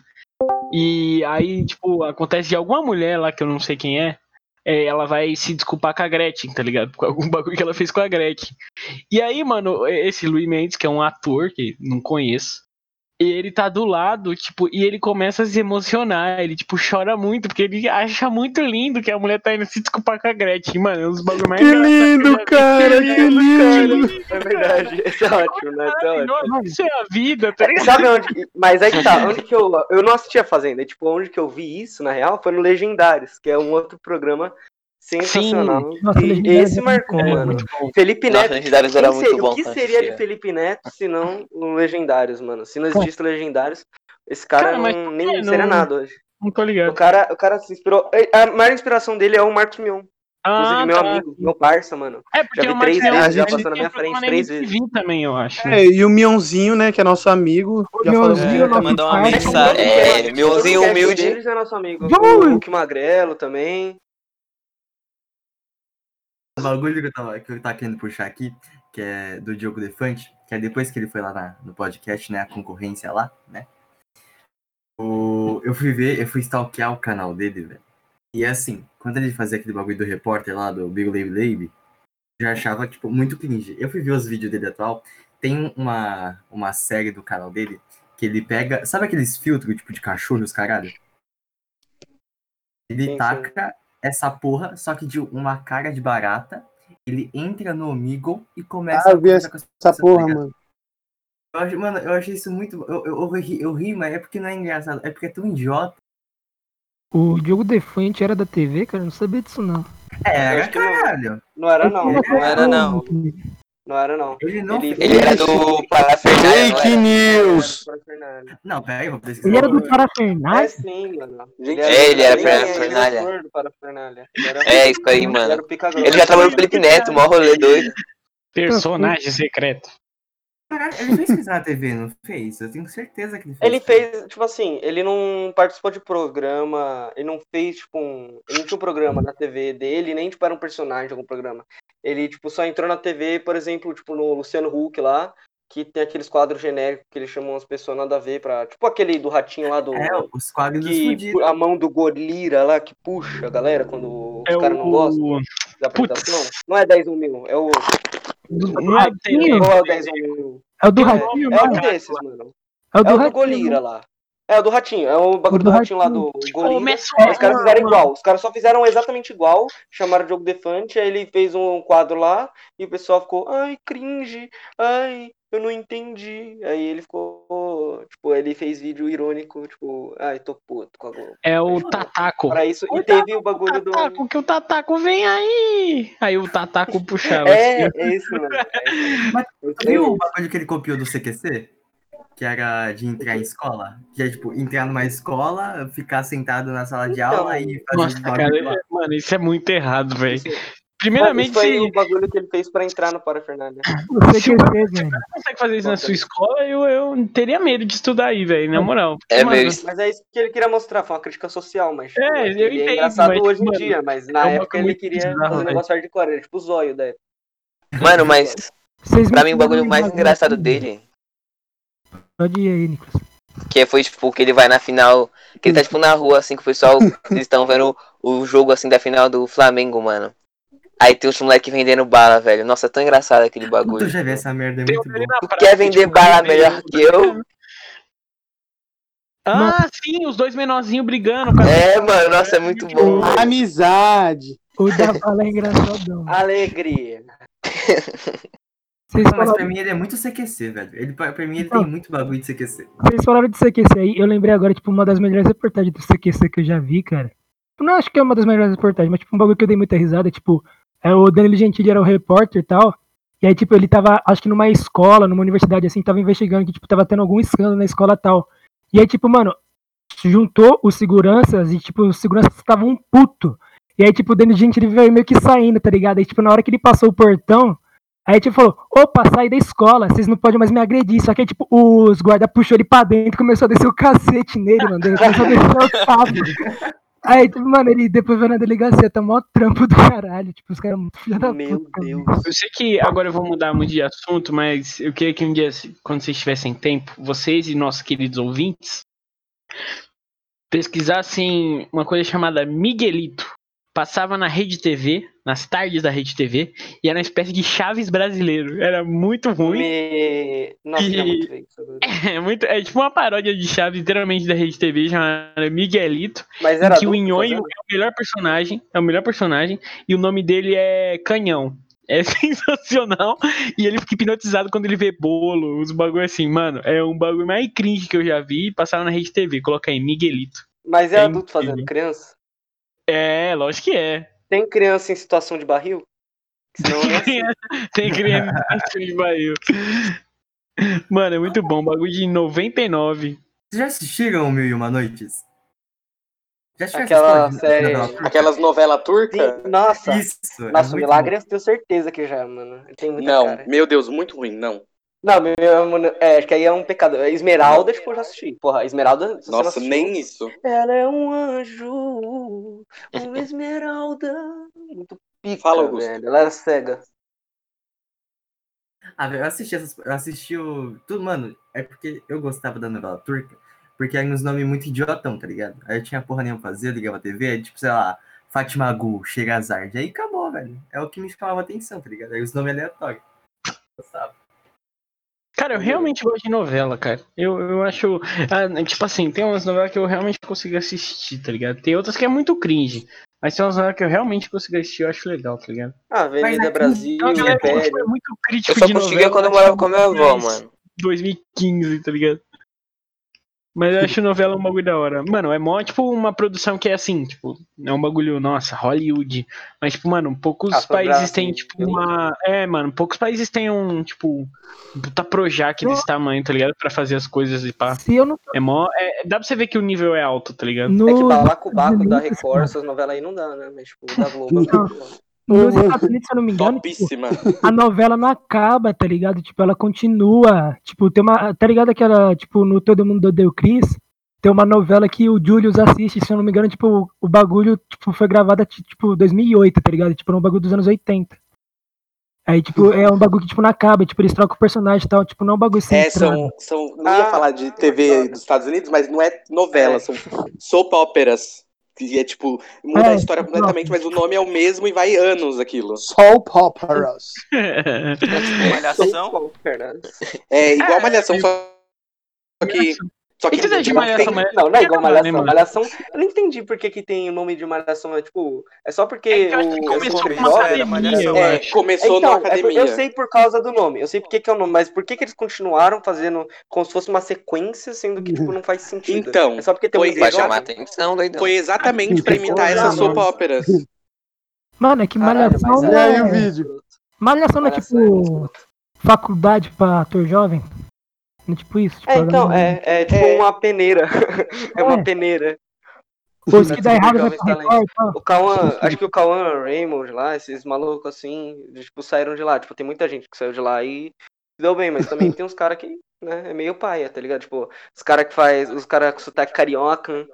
E aí, tipo, acontece de alguma mulher lá que eu não sei quem é. é, ela vai se desculpar com a Gretchen, tá ligado? Com algum bagulho que ela fez com a Gretchen. E aí, mano, esse Luiz Mendes, que é um ator que não conheço, E ele tá do lado, tipo, e ele começa a se emocionar. Ele, tipo, chora muito, porque ele acha muito lindo que a mulher tá indo se desculpar com a Gretchen, mano. É uns bagulho mais Que lindo, cara, que lindo. É verdade. Esse é ótimo, né? Esse é Isso é a vida, tá ligado? Sabe onde. Mas aí que tá, onde que eu. Eu não assistia Fazenda. Tipo, onde que eu vi isso, na real, foi no Legendários, que é um outro programa sensacional. Nossa, E Legendários esse é marcou, bom, mano. Muito bom. Felipe Nossa, Neto. Legendários quem era muito seria- bom O que quando seria de. Felipe Neto se não no Legendários, mano? Se não existisse o Legendários, esse cara, Cara, não, nem que seria não- nada hoje. Não tô O ligado. cara, o cara se inspirou. A maior inspiração dele é o Marcos Mion. Inclusive, Ah, meu tá. amigo, meu parça, mano. É, porque Já vi o três vezes, já ele passou na minha frente três MTV também, eu acho. É, e o Mionzinho, né, que é nosso amigo. O já falou Mionzinho, é, mandou uma mensagem. É, Mionzinho Todo o cast humilde. deles é nosso amigo. O Hulk Magrelo também. O bagulho que eu, tava, que eu tava querendo puxar aqui, que é do Diogo Defante, que é depois que ele foi lá na- no podcast, né? A concorrência lá, né? O, eu fui ver, eu fui stalkear o canal dele, velho. E assim, quando ele fazia aquele bagulho do repórter lá, do Big Lave, eu já achava, tipo, muito cringe. Eu fui ver os vídeos dele atual, tem uma, uma série do canal dele que ele pega. Sabe aqueles filtros, tipo, de cachorro, os caralho? Ele Sim, sim. Essa porra, só que de uma cara de barata. Ele entra no Omegle e começa Ah, eu vi Essa pessoas, tá porra, ligado? mano. Eu acho, mano, eu achei isso muito. Eu, eu, eu, ri, eu ri, mas é porque não é engraçado, é porque é tão idiota. O Diogo Defante era da TV, cara, eu não sabia disso não. É, era não. caralho. Não era Não não era não. Não. Era não. Ele não Ele-. Ele era do Parafernália, não Fake era? news! Não, pera aí, vou pesquisar. Ele era do É Parafernália? sim, mano. Gente, É, ele era ele parafernália. diretor do parafernália. Ele era- É, isso aí, Ele mano. era. Ele já trabalhou com o Felipe Neto, mó rolê doido. Personagem secreto. Caralho, ele fez isso na TV, não fez? Eu tenho certeza que ele fez. Ele fez, tipo assim, ele não participou de programa, ele não fez, tipo, um. Ele não tinha um programa na TV dele, nem, tipo, era um personagem de algum programa. Ele, tipo, só entrou na TV, por exemplo, tipo, no Luciano Huck lá, que tem aqueles quadros genéricos que eles chamam as pessoas nada a ver pra. Tipo aquele do ratinho lá do. É, os quadros que a mão do gorila lá que puxa a galera quando os É caras não gostam o. da apresentação. Não é 10 1 mil, é o. Não é Ratinho? Qual é o 10 1 mil? É o do É, Ratinho, é um não? desses, mano. É o É do o do Ratinho. Golira lá. É o do Ratinho, é o bagulho do do Ratinho lá do Golira. Começou Os caras fizeram igual, os caras só fizeram exatamente igual, chamaram o Diogo Defante, aí ele fez um quadro lá e o pessoal ficou, ai, cringe, ai, eu não entendi. Aí ele ficou, tipo, ele fez vídeo irônico, tipo, ai, tô puto com a Globo. É o Tataco. Pra isso, e Cuidado teve o bagulho do. Tataco, que o Tataco vem aí! Aí o Tataco puxava. É, assim. é isso, mano. É isso. Mas viu o bagulho que ele copiou do CQC? Que era de entrar em escola? Que é tipo, entrar numa escola, ficar sentado na sala de aula e fazer Nossa, os cara, mano, isso é muito errado, velho. Primeiramente, Isso foi se o bagulho que ele fez pra entrar no Parafernália. O CQC, velho. você consegue fazer isso na sua escola, eu, eu teria medo de estudar aí, velho, na moral. É Mano, meio Mas é isso que ele queria mostrar, foi uma crítica social, mas tipo, É, eu ele entendo, é engraçado mas, hoje em mano, dia, mas na é época ele queria bizarra, fazer um velho. negócio hardcore, ele é tipo o zóio da época. Mano, mas Vocês pra mim o bagulho mais engraçado dele, Pode ir aí, Nicolas. que foi tipo que ele vai na final, que ele tá tipo na rua assim, que o pessoal, eles estão vendo o jogo assim da final do Flamengo, mano. Aí tem os moleques vendendo bala, velho. Nossa, é tão engraçado aquele bagulho. Tu já viu essa merda, é tem muito bom. quer vender tipo, bala melhor que eu? Ah, sim, os dois menorzinhos brigando, cara. É, mano, nossa, é muito bom. Amizade. O da bala é engraçadão. Alegria. Vocês Não, mas falaram, pra mim ele é muito CQC, velho. Ele, pra pra mim ele Então. tem muito bagulho de CQC. vocês falaram de CQC aí, eu lembrei agora, tipo, uma das melhores reportagens do CQC que eu já vi, cara. Eu não acho que é uma das melhores reportagens, mas tipo, um bagulho que eu dei muita risada, tipo, é o Danilo Gentili era o repórter e tal. E aí, tipo, ele tava, acho que numa escola, numa universidade assim, tava investigando que, tipo, tava tendo algum escândalo na escola tal. E aí, tipo, mano, juntou os seguranças e, tipo, os seguranças estavam um puto. E aí, tipo, o Danilo Gentili veio meio que saindo, tá ligado? Aí, tipo, na hora que ele passou o portão, aí, tipo, falou, opa, sai da escola, vocês não podem mais me agredir. Só que aí, tipo, os guardas puxou ele pra dentro e começou a descer o cacete nele, mano. Ele começou a descer o. Aí, tipo, mano, ele depois veio na delegacia, tá mó trampo do caralho. Tipo, os caras muito filha da Meu puta. Deus. mano. Eu sei que agora eu vou mudar muito de assunto, mas eu queria que um dia, quando vocês tivessem tempo, vocês e nossos queridos ouvintes, pesquisassem uma coisa chamada Miguelito. Passava na Rede TV, nas tardes da Rede TV, e era uma espécie de Chaves brasileiro. Era muito ruim. Me... Nossa, E- é muito agora. É, muito, é tipo uma paródia de Chaves, literalmente da Rede TV, chamada Miguelito. Mas era que o adulto Nhonho fazendo? é o melhor personagem, é o melhor personagem, e o nome dele é Canhão. É sensacional. E ele fica hipnotizado quando ele vê bolo, os bagulho assim, mano. É um bagulho mais cringe que eu já vi. Passava na rede TV, coloca aí, Miguelito. Mas é É adulto incrível. fazendo criança? É, lógico que é. Tem criança em situação de barril? Senão é assim. Tem criança de barril. Mano, é muito bom. Bagulho de 99. Vocês já assistiram o Mil e Uma Noites? Já assistiram Aquela série- novela turca? Aquelas novelas turcas? Nossa, Isso. é nossa, o muito Milagre eu tenho certeza que já, mano. Tem muita Não, cara. meu Deus, muito ruim, não. Não, meu, meu- é, acho que aí é um pecado. É Esmeralda, tipo, eu já assisti. Porra, Esmeralda. Nossa, nem isso. Ela é um anjo, uma esmeralda. Muito pica, Fala, Augusto. velho. Ela era cega. Ah, velho, eu assisti essas. Eu assisti o. Tudo, mano, é porque eu gostava da novela turca, porque eram uns nomes muito idiotão, tá ligado? Aí eu tinha porra nenhuma pra fazer, eu ligava a TV, aí, tipo, sei lá, Fátima Gu, Sherazade. Aí acabou, velho. É o que me chamava atenção, tá ligado? Aí os nomes aleatórios. Gostava. Cara, eu realmente gosto de novela, cara. Eu, eu acho. ah, tipo assim, tem umas novelas que eu realmente consigo assistir, tá ligado? Tem outras que é muito cringe. Mas tem umas novelas que eu realmente consigo assistir, eu acho legal, tá ligado? Ah, Avenida Brasil, Império. foi muito Eu crítico só de conseguia novela. quando eu morava com a minha avó, mano. 2015, tá ligado? Mas eu acho novela um bagulho da hora. Mano, é mó, tipo, uma produção que é assim, tipo, é um bagulho, nossa, Hollywood. Mas, tipo, mano, poucos Ah, países Brasil, têm, tipo, viu? uma. É, mano, poucos países têm um, tipo, um puta Projac desse tamanho, tá ligado? Pra fazer as coisas e pá. Se eu não. É mó. é- dá pra você ver que o nível é alto, tá ligado? No, É que Balacobaco da Record, essas novelas aí não dá, né? Mas, tipo, da Globo. Não. Nos Estados Unidos, se eu não me engano, tipo, Topíssima. a novela não acaba, tá ligado? Tipo, ela continua. Tipo, tem uma. Tá ligado aquela, tipo, no Todo Mundo Odeia o Chris? Tem uma novela que o Julius assiste, se eu não me engano, tipo, o bagulho tipo, foi gravado, tipo, 2008, tá ligado? Tipo, era um bagulho dos anos 80. Aí, tipo, é um bagulho que, tipo, não acaba, tipo, eles trocam o personagem e tal, tipo, não é um bagulho É, centrado. são, são. Não ia Ah, falar de TV dos Estados Unidos, mas não é novela, É. são soap operas. Que é tipo, muda É, a história completamente, mas o nome é o mesmo e vai anos aquilo. Soap operas. É tipo malhação. Pô, Fernando. É igual Malhação, só que. Só que que é de Malhação, tem- mas- Não, não é igual né, Malhação. mano? Malhação, eu não entendi por que, que tem o nome de Malhação. É tipo, é só porque É que eu acho que o- começou com academia, Malhação, É, começou Então, na é por- academia. eu sei por causa do nome, eu sei por que que é o nome, mas por que, que eles continuaram fazendo como se fosse uma sequência, sendo que tipo, não faz sentido? Então, é só porque tem foi- um Vai chamar atenção, doidão. Foi exatamente pra imitar essas soap operas. Mano, é que Caralho, Malhação E é- aí é. o vídeo? Malhação não é é tipo faculdade pra ator jovem? É tipo isso? Tipo, É, então, é, é tipo É. uma peneira. é uma É. peneira. Os que dá errado vai pra Record tal. O Cauã, acho que o Cauã Raymond lá, esses malucos assim, tipo, saíram de lá. Tipo, tem muita gente que saiu de lá e deu bem, mas também tem uns caras que, né, é meio paia, tá ligado? Tipo, os caras que faz, os caras com sotaque carioca.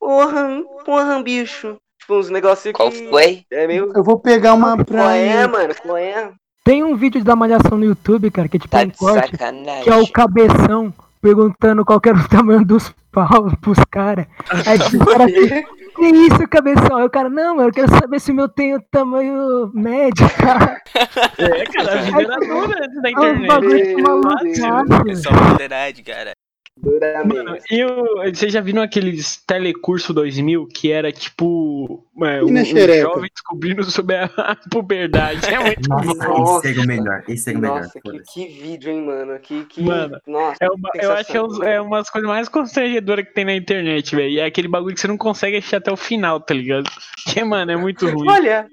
Porra, porra, bicho. Tipo, uns negócios Qual que foi? é meio. Eu vou pegar uma Qual é, pra. mano? Qual é? Tem um vídeo da Malhação no YouTube, cara, que é tipo Tá um de corte, sacanagem. que é o cabeção perguntando qual que era o tamanho dos pau pros caras. Aí tipo, o cara, que isso, cabeção? Aí o cara, não, mano, eu quero saber se o meu tem o tamanho médio, cara. É, cara, a vida era dura antes da É um internet. bagulho Meu malucaço. É só modernidade, cara. Mano, Duramente. e o- vocês já viram aqueles Telecurso 2000 que era tipo é, um, um jovem descobrindo sobre a, puberdade? É muito Nossa, bom. esse é o melhor. Esse é o melhor. Nossa, que, que vídeo, hein, mano? Que, que... Mano, Nossa, É uma, eu acho que é, uns- é umas coisas mais constrangedoras que tem na internet, velho. E é aquele bagulho que você não consegue achar até o final, tá ligado? Que, mano, é muito ruim. Olha,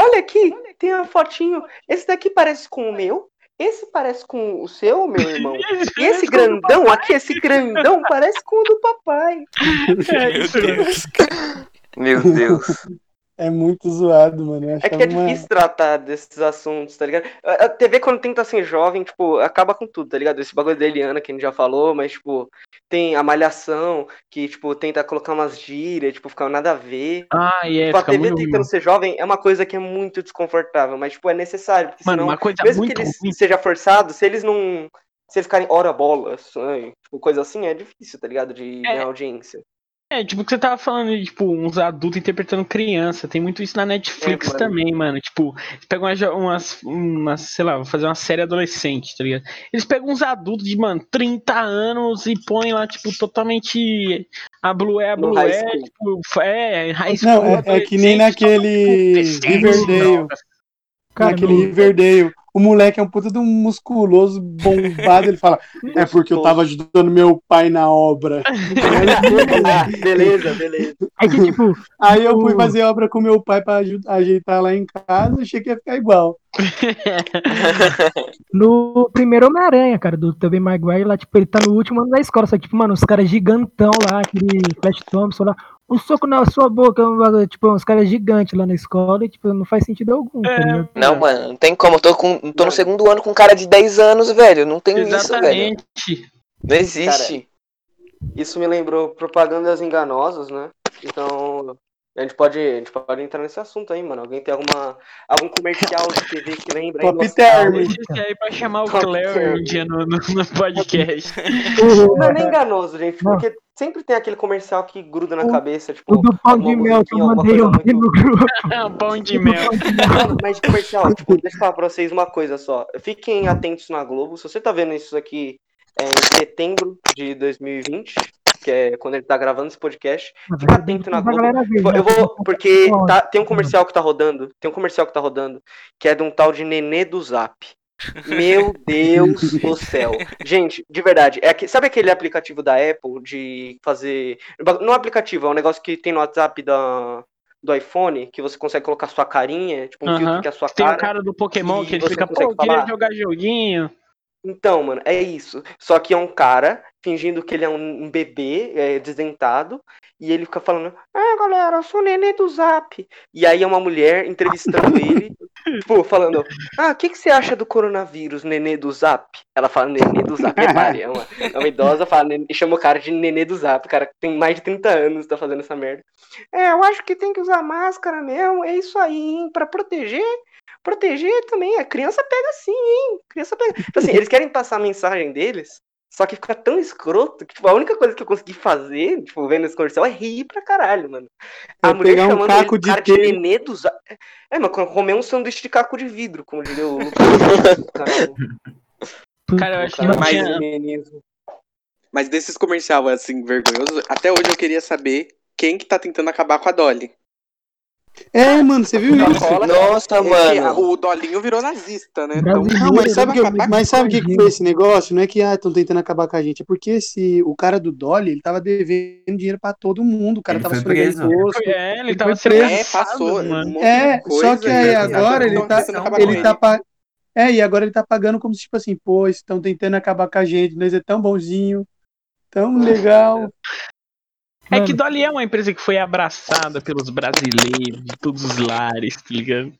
olha aqui, tem uma fotinho. Esse daqui parece com o meu. Esse parece com o seu, meu irmão. E esse grandão aqui, esse grandão, parece com o do papai. É Meu Deus. Meu Deus. É muito zoado, mano. É que é uma- difícil tratar desses assuntos, tá ligado? A a TV, quando tenta ser jovem, tipo, acaba com tudo, tá ligado? Esse bagulho da Eliana, que a gente já falou, mas, tipo, tem a malhação, que, tipo, tenta colocar umas gírias, tipo, ficar nada a ver. Ah, e é, Tipo, a TV tentando ruim. ser jovem é uma coisa que é muito desconfortável, mas, tipo, é necessário, porque Mano, senão, uma coisa mesmo muito que eles ruim. seja forçado, se eles não... Se eles ficarem hora bola, tipo, coisa assim, é difícil, tá ligado? De É. ganhar audiência. É, tipo, o que você tava falando, de, tipo, uns adultos interpretando criança. Tem muito isso na Netflix É, mano. também, mano. Tipo, eles pegam umas, umas, umas, sei lá, vou fazer uma série adolescente, tá ligado? Eles pegam uns adultos de, mano, 30 anos e põem lá, tipo, totalmente. A Blue é a Blue é, tipo, é, high school. Não, é, é que nem naquele Riverdale. Cara, naquele no- Riverdale. O moleque é um puta de um musculoso, bombado. Ele fala: É porque eu tava ajudando meu pai na obra. Beleza, beleza. É que, tipo, Aí eu fui o- fazer obra com meu pai pra ajeitar lá em casa. Achei que ia ficar igual. no primeiro Homem-Aranha, cara, do Tobey Maguire, lá, tipo, ele tá no último ano da escola, só que, tipo, mano, os caras gigantão lá, aquele Flash Thompson lá, um soco na sua boca, um bagulho, tipo, uns caras gigantes lá na escola, e, tipo, não faz sentido algum, tá É? Não, mano, não tem como. Eu tô, com, tô no segundo ano com um cara de 10 anos, velho. Não tem isso, velho. Exatamente. Não existe. Isso me lembrou propagandas enganosas, né? Então, a gente pode, a gente pode entrar nesse assunto aí, mano. Alguém tem alguma algum comercial de TV que lembra aí? Top term. Aí pra chamar o Top term. um dia no, no, no podcast. Não é nem enganoso, gente, Não. porque sempre tem aquele comercial que gruda na O- cabeça, tipo, O do pão de mel que eu mandei ontem muito- no grupo. Pão de mel. Mano, mas comercial, tipo, deixa eu falar pra vocês uma coisa só. Fiquem atentos na Globo. Se você tá vendo isso aqui é, em setembro de 2020, que é quando ele tá gravando esse podcast, fica atento na Globo. Tipo, né? eu vou, porque tá- tem um comercial que tá rodando, tem um comercial que tá rodando, que é de um tal de Nenê do Zap. Meu Deus do céu. Gente, de verdade, é que, sabe aquele aplicativo da Apple de fazer. Não é aplicativo, é um negócio que tem no WhatsApp da, do iPhone, que você consegue colocar sua carinha, tipo um Aham. filtro que é a sua Tem o cara. cara do Pokémon que ele você fica, pô, eu queria jogar joguinho. Então, mano, é isso. Só que é um cara fingindo que ele é um um bebê é, desdentado. E ele fica falando: Ah, galera, eu sou o nenê do zap. E aí é uma mulher entrevistando ele, tipo, falando: Ah, o que, que você acha do coronavírus, nenê do zap? Ela fala nenê do zap. Repare, é uma, é uma idosa fala, e chama o cara de nenê do zap. O cara que tem mais de 30 anos tá fazendo essa merda. É, eu acho que tem que usar máscara mesmo. É isso aí, hein? Pra proteger. Proteger também. A criança pega sim, hein? Criança pega. Tipo assim, eles querem passar a mensagem deles, só que fica tão escroto que tipo, a única coisa que eu consegui fazer, tipo, vendo esse comercial, é rir pra caralho, mano. A É mulher pegar um chamando caco ele, de cara de nenê dos. É, mas comer um sanduíche de caco de vidro, como diria o. Cara, Cara, eu acho que não Mas- tinha. feminismo. Mas desses comercial assim, vergonhosos, até hoje eu queria saber quem que tá tentando acabar com a Dolly. É, mano, você viu isso? Nossa, Esse- mano. O Dolinho virou nazista, né? Então, Não, mas sabe, que, acabar mas sabe o que, que foi esse negócio? Não é que ah, estão tentando acabar com a gente, é porque esse, o cara do Dolly, ele tava devendo dinheiro pra todo mundo, o cara Ele tava preso. imposto. É, ele Ele tava preso. é, passou. mano. É, coisa, só que aí e agora ele tá, com ele tá pa- É, e agora ele tá pagando como se, tipo assim, pô, estão tentando acabar com a gente, nós é tão bonzinho, tão legal. É que Dolly é uma empresa que foi abraçada pelos brasileiros de todos os lares, tá ligado?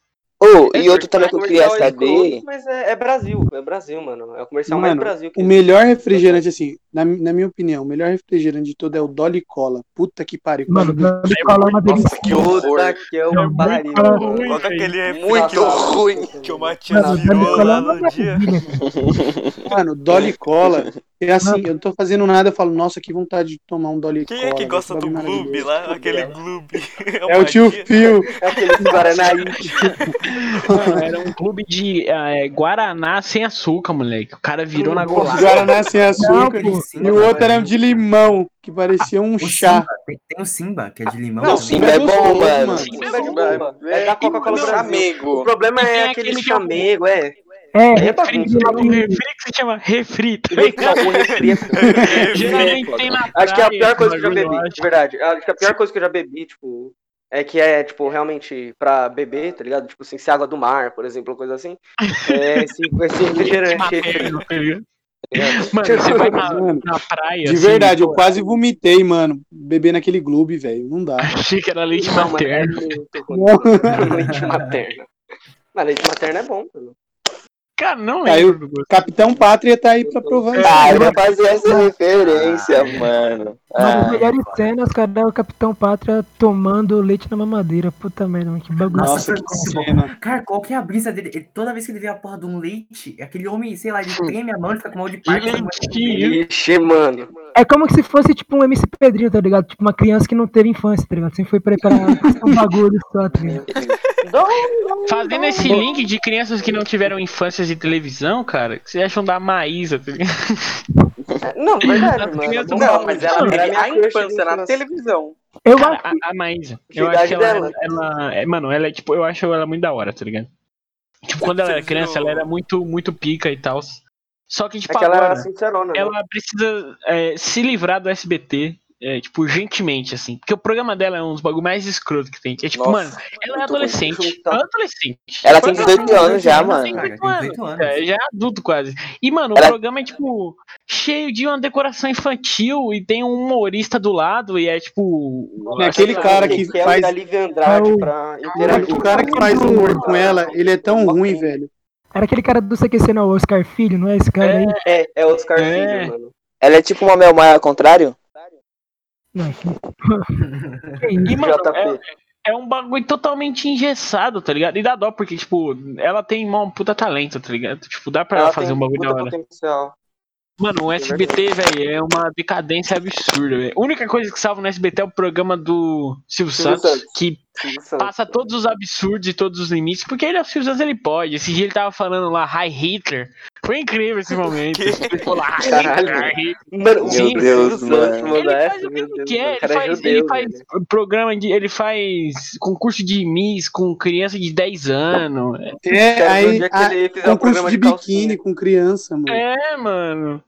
Ô, É, e outro também que eu queria é saber. Mas é, é Brasil, é Brasil, mano. É o comercial mais Mano, Brasil que o melhor refrigerante, assim, na, na minha opinião, o melhor refrigerante de todo é o Dolly Cola. Puta que pariu. Mano, Dolly Cola é uma delícia. Nossa, que horror. Puta que é o pariu. Qual que é aquele Muito ruim. que o Matias virou é lá no dia? Mano, Dolly Cola. É assim, eu não tô fazendo nada, eu falo, nossa, que vontade de tomar um Dolly Quem Cola. é que gosta do Gloob lá? Aquele Gloob. É o tio. Fio. É aquele Guaranaí. Era um clube de eh, Guaraná sem açúcar, moleque. O cara virou na golada. Guaraná sem açúcar. Não. E o outro era de limão, que parecia um O chá. Simba, tem, tem o Simba, que é de limão. Não, também. Simba é bom, gostoso, mano. Simba é de bomba. É da Coca-Cola Não, Brasil. O problema é aquele aquele que é o- chamego, é. É, É Refri, um refri que se chama refri. tá Geralmente tem na Acho que é a pior coisa que eu já bebi, de verdade. Acho que a pior coisa que eu já bebi, tipo, é que é, tipo, realmente pra beber, tá ligado? Tipo assim, se água do mar, por exemplo, coisa assim. É esse, esse refrigerante? Mano, você vai na, Mano, na praia. De assim, verdade, eu pô, quase vomitei, mano, bebendo aquele Gloob, velho. Não dá. Achei que era leite é materno. Leite materno. Mas leite materno é bom, mano. Cara, não Aí lembro gosto. Capitão Pátria tá aí pra provar isso. Ah, eu ia fazer essa referência, mano. uma das Ah, melhores cenas, cara, é o Capitão Pátria tomando leite na mamadeira. Puta merda, mano, que bagulho. Nossa, que cena. Cara, qual que é a brisa dele? Ele- toda vez que ele vê a porra de um leite, aquele homem, sei lá, ele treme a mão, ele fica com mal de. Leitinho. Ixi, mano. É como se fosse tipo um MC Pedrinho, tá ligado? Tipo uma criança que não teve infância, tá ligado? Sempre foi preparado pra um bagulho só, tá ligado? Fazendo esse link de crianças que não tiveram infâncias de televisão, cara, que vocês acham da Maísa? tá ligado? Não, verdade, mano. Não, Não, mas ela teve a infância na televisão. Eu Cara, acho a, a Maísa, eu acho que ela, ela, é, mano, ela é tipo, eu acho ela muito da hora, tá ligado? Tipo, quando ela era criança, ela era muito, muito pica e tal. Só que, tipo, É que ela agora, né? ela precisa é, se livrar do SBT, é, tipo, urgentemente, assim. Porque o programa dela é um dos bagulho mais escroto que tem. É tipo, Nossa, mano, ela é muito ruim. adolescente. Juntar. Ela é adolescente. Ela tem 18 anos já, ela mano. tem Cara, 18 tem anos. 18 anos. É, já é adulto quase. E, mano, Ela- o programa é, tipo, cheio de uma decoração infantil e tem um humorista do lado e é, tipo... É aquele cara que que é faz- Andrade É pra interagir. o cara que faz humor com ela, ele é tão ruim, velho. Era aquele cara do CQC, não, o Oscar Filho, não é esse cara aí? É, é Oscar É. Filho, mano. Ela é tipo uma Mel Maia ao contrário? E, mano, é, é um bagulho totalmente engessado, tá ligado? E dá dó, porque, tipo, ela tem um puta talento, tá ligado? Tipo, dá pra ela, Ela fazer um bagulho da hora. potencial. Mano, o SBT, velho, é uma decadência absurda, velho. A única coisa que salva no SBT é o programa do Silvio, Silvio Santos, Santos. que Silvio Santos. passa todos os absurdos e todos os limites, porque ele é o Silvio Santos, ele pode. Esse dia ele tava falando lá, Hi Hitler. Foi incrível esse momento. Ele lá, "Hi Caralho. Mano, Meu o Silvio Deus, Santos mano. Ele essa, faz o que meu ele é faz, judeu, ele faz velho. programa de. Ele faz concurso de Miss com criança de 10 anos. É, ver aí, um concurso programa de de biquíni com criança, mano. É, mano.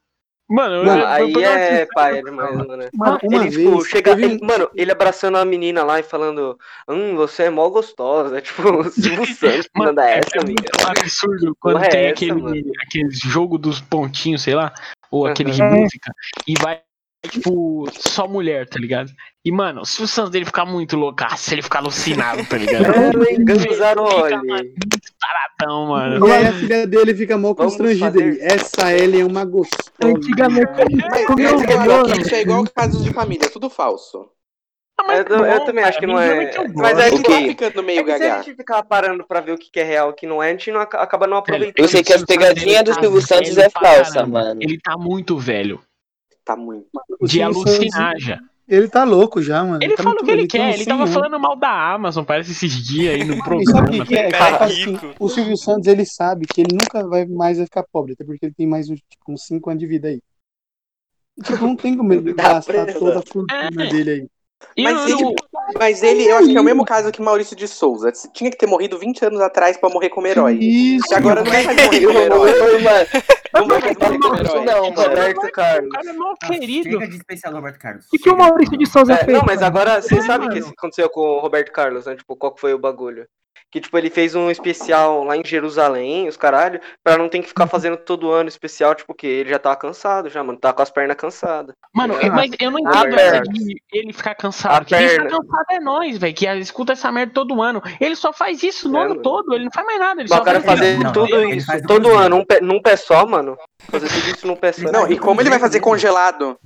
Mano, Mano, eu- aí programa é pai mano. Mano, uma ele, tipo, vez, chega. teve ele- mano, ele abraçando a menina lá e falando: Hum, você é mó gostosa. É tipo o Silvio Santos Mano, manda é, essa, é amiga. muito absurdo quando Porra é tem essa, aquele, mano? aquele jogo dos pontinhos, sei lá, ou aquele de Uhum. música, e vai, tipo, só mulher, tá ligado? E, mano, se o Santos dele ficar muito loucaço, ele ficar alucinado, tá ligado? Ganzaroli. taradão, mano. E aí a filha dele fica mal constrangida. Essa Ellen é uma gostosa. Antigamente ele Mas, comeu mas, mano, bolo. isso é igual casos de família, tudo falso. Ah, mas Eu, tá eu bom, também cara, acho que não é. Mas é Isso que ficando É meio que se a gente ficar parando pra ver o que que é real e o que não é, a gente não aca- acaba não aproveitando. Eu sei que as pegadinhas do Silvio Santos é falsa, mano. Ele tá muito velho. Tá muito. De alucinar já. Ele tá louco já, mano. Ele tá fala o que ele tem quer. Ele 100 tava falando mal da Amazon, parece esses dias aí no E sabe programa. o que, é? Cara Tipo assim, o Silvio Santos, ele sabe que ele nunca vai mais vai ficar pobre, até porque ele tem mais uns, tipo, uns 5 anos de vida aí. Tipo, não tem como ele Tá gastar toda a fortuna É. dele aí. E Mas eu- ele, mas ele, eu acho que é o mesmo caso que Maurício de Souza. Tinha que ter morrido 20 anos atrás pra morrer como herói. Isso. E agora não vai mais morrer como herói. mano. Não vai mais morrer como herói. não, mano. Roberto O Carlos. cara é mal querido. Chega de especial Roberto Carlos. O que, que o. Maurício de Souza É, fez? não, mas agora você É, sabe o que aconteceu com o Roberto Carlos, né? Tipo, qual que foi o bagulho? Que, tipo, ele fez um especial lá em Jerusalém, os caralho, pra não ter que ficar fazendo todo ano especial, tipo, que ele já tava cansado já, mano. Tava com as pernas cansadas. Mano, Ah, mas eu não a entendo essa de ele ficar A cansado. Quem fica perna. cansado é nós, velho, que escuta essa merda todo ano. Ele só faz isso no É, ano mano. todo, ele não faz mais nada. Ele Mas só o cara faz fazer Não, tudo ele isso, todo ano, um pé- num pé só, mano. Fazer tudo isso num pé só. Não, e como ele vai fazer congelado?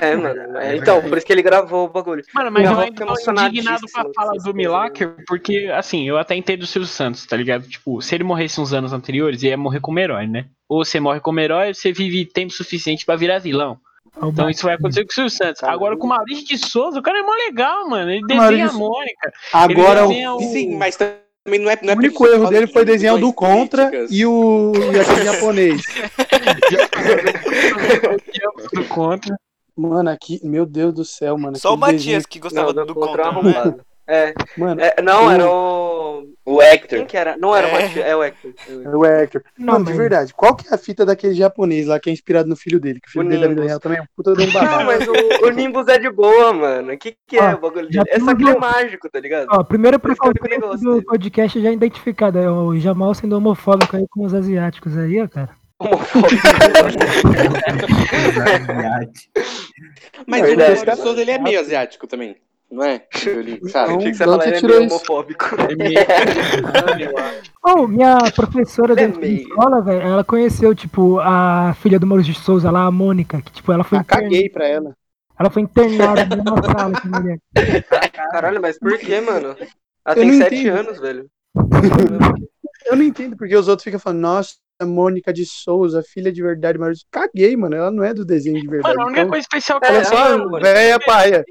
É, mano. é, então, por isso que ele gravou o bagulho. Mano, mas eu ainda tô emocionadíssima indignado com a fala do coisas, Milaker, porque, assim, eu até entendo o Silvio Santos, tá ligado? Tipo, se ele morresse uns anos anteriores, ia morrer como herói, né? Ou você morre como herói, você vive tempo suficiente pra virar vilão. Então isso vai acontecer com o Silvio Santos. Agora com o Maurício de Souza, o cara é mó legal, mano. Ele desenha Maurício- a Mônica. Agora, ele o, desenha o... Sim, mas também não é. Não o é único preciso erro dele de foi desenhar o do Contra políticas. e o e aquele japonês. do contra. Mano, aqui, meu Deus do céu, mano. Só o Matias que gostava Não, do contra contra. arrombado. É, desenho- Mano, é, não, o- era o. O Hector. Quem que era? Não era o É. Matias, é o Hector. é o Hector. Não, Mano, de verdade, qual que é a fita daquele japonês lá que é inspirado no filho dele? Que o filho O dele da vida real também é um puta de um Não, babaca. mas o, o Nimbus é de boa, mano. O que, que é Ó, o bagulho já dele? É só que ele é mágico, tá ligado? Ó, primeiro eu preconceito do podcast já identificado. É o Jamal sendo homofóbico aí com os asiáticos aí, ó, cara. Homofóbico. Mas É o. Maurício de Souza ele é meio asiático também. Não é? Ele, sabe? Não. Achei que você falar ele é meio homofóbico. Oh, minha professora da É meio. escola, velho, ela conheceu, tipo, a filha do Maurício de Souza lá, a Mônica, que, tipo, ela foi, Ah, caguei pra ela. ela foi internada na mesma sala que a mulher. Caralho, mas por que, mano? Ela Eu tem sete entendo. anos, velho. Eu não entendo porque os outros ficam falando, nossa, Mônica de Souza, filha de verdade, mas caguei, mano. Ela não é do desenho de verdade. Mano, a única então, coisa especial que ela é ela só tem, mano, véia paia.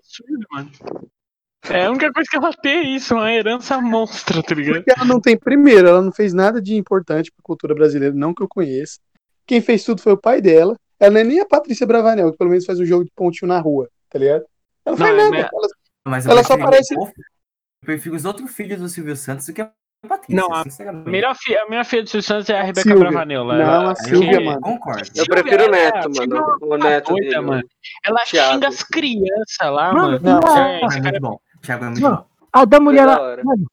É a única coisa que ela tem é isso, uma herança monstra, tá ligado? Porque ela não tem, primeiro, ela não fez nada de importante pra cultura brasileira, não que eu conheça. Quem fez tudo foi o pai dela. Ela não é nem a Patrícia Bravanel, que pelo menos faz um jogo de pontinho na rua, tá ligado? Ela não faz é nada. minha- Ela- Mas Ela só parece- Eu prefiro os outros filhos do Silvio Santos do que a Patrícia. Não, a melhor filha, a minha filha do Silvio Santos é a Rebeca Silvia. Bravanel. Não, Ela- a Silvia, eu mano. concordo. Eu prefiro o ela- neto, mano. O é neto doida, dele, mano. Ela Thiago. xinga as crianças lá, Mano, mano. não. É, é cara muito bom. Thiago é muito Não. bom. A da mulher da. Mano,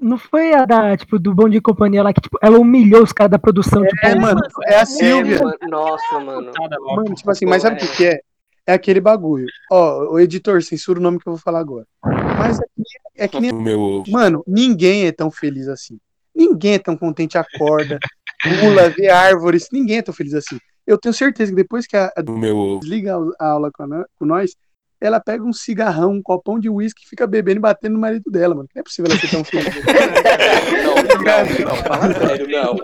não foi a da, tipo, do Bom de Companhia lá que, tipo, ela humilhou os caras da produção, tipo, É, mano, é a Silvia. É, mano, nossa, mano. Mano, tipo assim, mas sabe o que, que é? É aquele bagulho. Ó, o editor, censura o nome que eu vou falar agora. Mas é que, é que nem. Meu Mano, ninguém é tão feliz assim. Ninguém é tão contente, acorda, pula, vê árvores. Ninguém é tão feliz assim. Eu tenho certeza que depois que a, a meu desliga a aula com, a no- com nós, ela pega um cigarrão, um copão de uísque e fica bebendo e batendo no marido dela, mano. Não é possível ela ser tão feliz. Não, não, não, fala sério, não.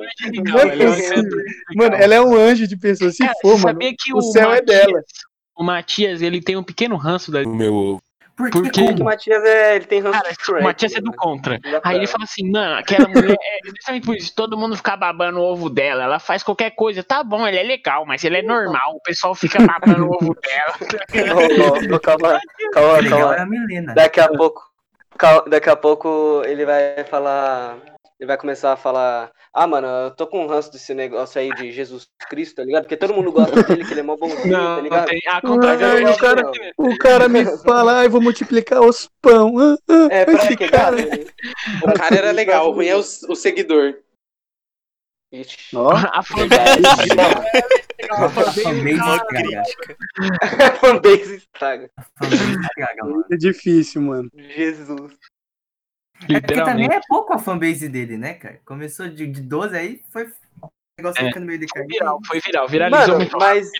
Não é possível. Mano, ela é um anjo de pessoa. Se Cara, for, mano, o céu é dela. O Matias, ele tem um pequeno ranço da. meu Por Por que quê? O? Matias é. Ele tem ranço Cara, Shrek. o Matias é do mano. contra. Pra- Aí ele fala assim, mano, aquela mulher é justamente por isso, todo mundo fica babando o ovo dela, ela faz qualquer coisa, tá bom, ele é legal, mas ele é normal, o pessoal fica babando o ovo dela. Calma, calma, calma. é. Daqui a pouco. cal- Daqui a pouco ele vai falar. Ele vai começar a falar. Ah, mano, eu tô com um ranço desse negócio aí de Jesus Cristo, tá ligado? Porque todo mundo gosta dele, que ele é mó bonzinho, tá Não, não ligado? tem. A Mas eu contrário, não o cara- não. O cara me fala, ai, vou multiplicar os pão. Ah, ah, É, pra esse que, cara. O cara era legal, o ruim é o, o seguidor. Ixi. Ó, a fanbase. A fanbase crítica. A fanbase estraga. É difícil, mano. Jesus. É porque também é pouco a fanbase dele, né, cara? Começou de, de 12 aí, foi. O negócio É. ficando meio de Foi viral, foi viral, viralizou Mano, muito. mas.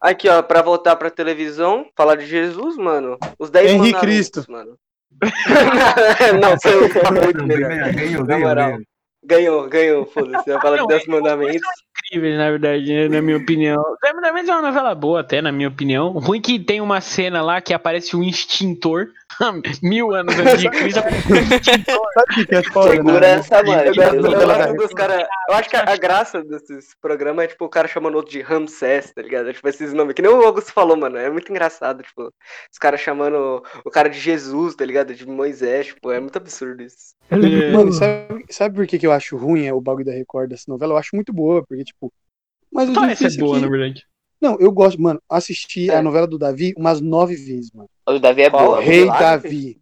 Aqui, ó, pra voltar pra televisão, falar de Jesus, mano. Os 10 Henri mandamentos, Cristo. mano. não, foi muito melhor. Ganhou, Na ganhou, moral. ganhou. Ganhou, ganhou, foda-se. Eu falo de Não, 10 é- mandamentos. incríveis, na verdade, né, na minha opinião. Na verdade, é uma novela boa, até, na minha opinião. O ruim que tem uma cena lá que aparece um extintor. mil anos antes de Cristo, é foda, né? Segurança, mano. Eu acho que a, graça desses programas é, tipo, o cara chamando outro de Ramsés, tá ligado? É, Tipo, esses nomes. Que nem o Augusto falou, mano. É muito engraçado, tipo, os caras chamando o cara de Jesus, tá ligado? De Moisés, tipo, é muito absurdo isso. Eu lembro Mano, sabe, sabe por que, que eu acho ruim é o bagulho da Record dessa novela? Eu acho muito boa, porque, tipo. Mas o Parece difícil é boa, é que- na verdade. Não, eu gosto, mano, assisti É. a novela do Davi umas nove vezes, mano. O Davi é Qual? boa. Rei Milagre? Davi.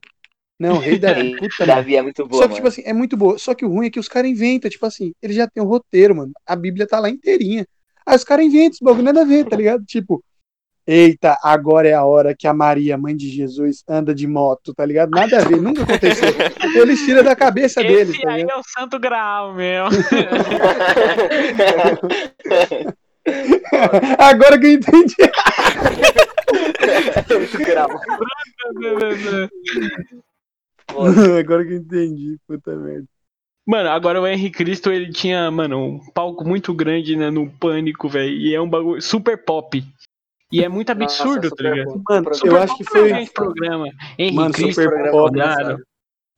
Não, Rei Davi. Puta. Davi é muito boa, Só que, tipo mano. assim, é muito boa. Só que o ruim é que os caras inventam, tipo assim, eles já tem um roteiro, mano. A Bíblia tá lá inteirinha. Aí os caras inventam esse bagulho, nada a ver, tá ligado? Tipo, eita, agora é a hora que a Maria, mãe de Jesus, anda de moto, tá ligado? Nada a ver, nunca aconteceu. Eles tiram da cabeça deles, Esse tá aí ligado? é o santo graal mesmo. Agora que eu entendi. Muito grau. Agora que eu entendi, puta merda. Mano, agora o Henry Cristo, ele tinha, mano, um palco muito grande, né, no Pânico, velho. E é um bagulho super pop. E é muito absurdo, Nossa, tá ligado? super Mano, bom. eu Super acho que Super foi. bom programa. Henry Mano, Cristo, super pop. Bolsonaro.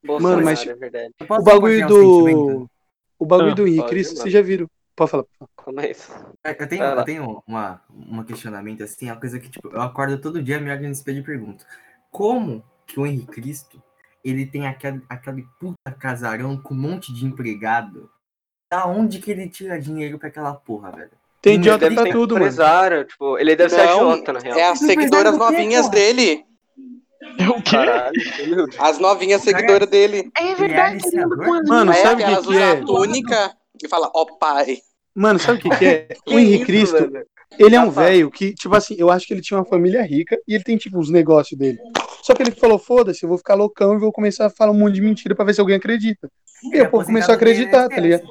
Bolsonaro, Mano, mas- é O bagulho do. O bagulho Ah, do pode, Cristo, vocês já viram. Pode falar. Como é isso? Eu tenho, eu tenho uma, uma questionamento assim, uma coisa que, tipo, eu acordo todo dia, me olho no espelho e pergunto: como que o Henrique Cristo ele tem aquele, aquele puta casarão com um monte de empregado? Da onde que ele tira dinheiro pra aquela porra, velho? Tem idiota pra ser tudo, mano. empresário, tipo, ele deve ser Não, agiota, na real. É as seguidoras é do quê, novinhas porra? dele. É o quê? Caralho. As novinhas seguidoras dele. É verdade, é com as Mano, é, sabe o que que, que é? a túnica e fala, ó pai. Mano, sabe o que, que é? O Que Henrique isso, Cristo, velho? ele é um velho que, tipo assim, eu acho que ele tinha uma família rica e ele tem, tipo, os negócios dele. Só que ele falou, foda-se, eu vou ficar loucão e vou começar a falar um monte de mentira pra ver se alguém acredita. E o povo começou a acreditar, tá ligado?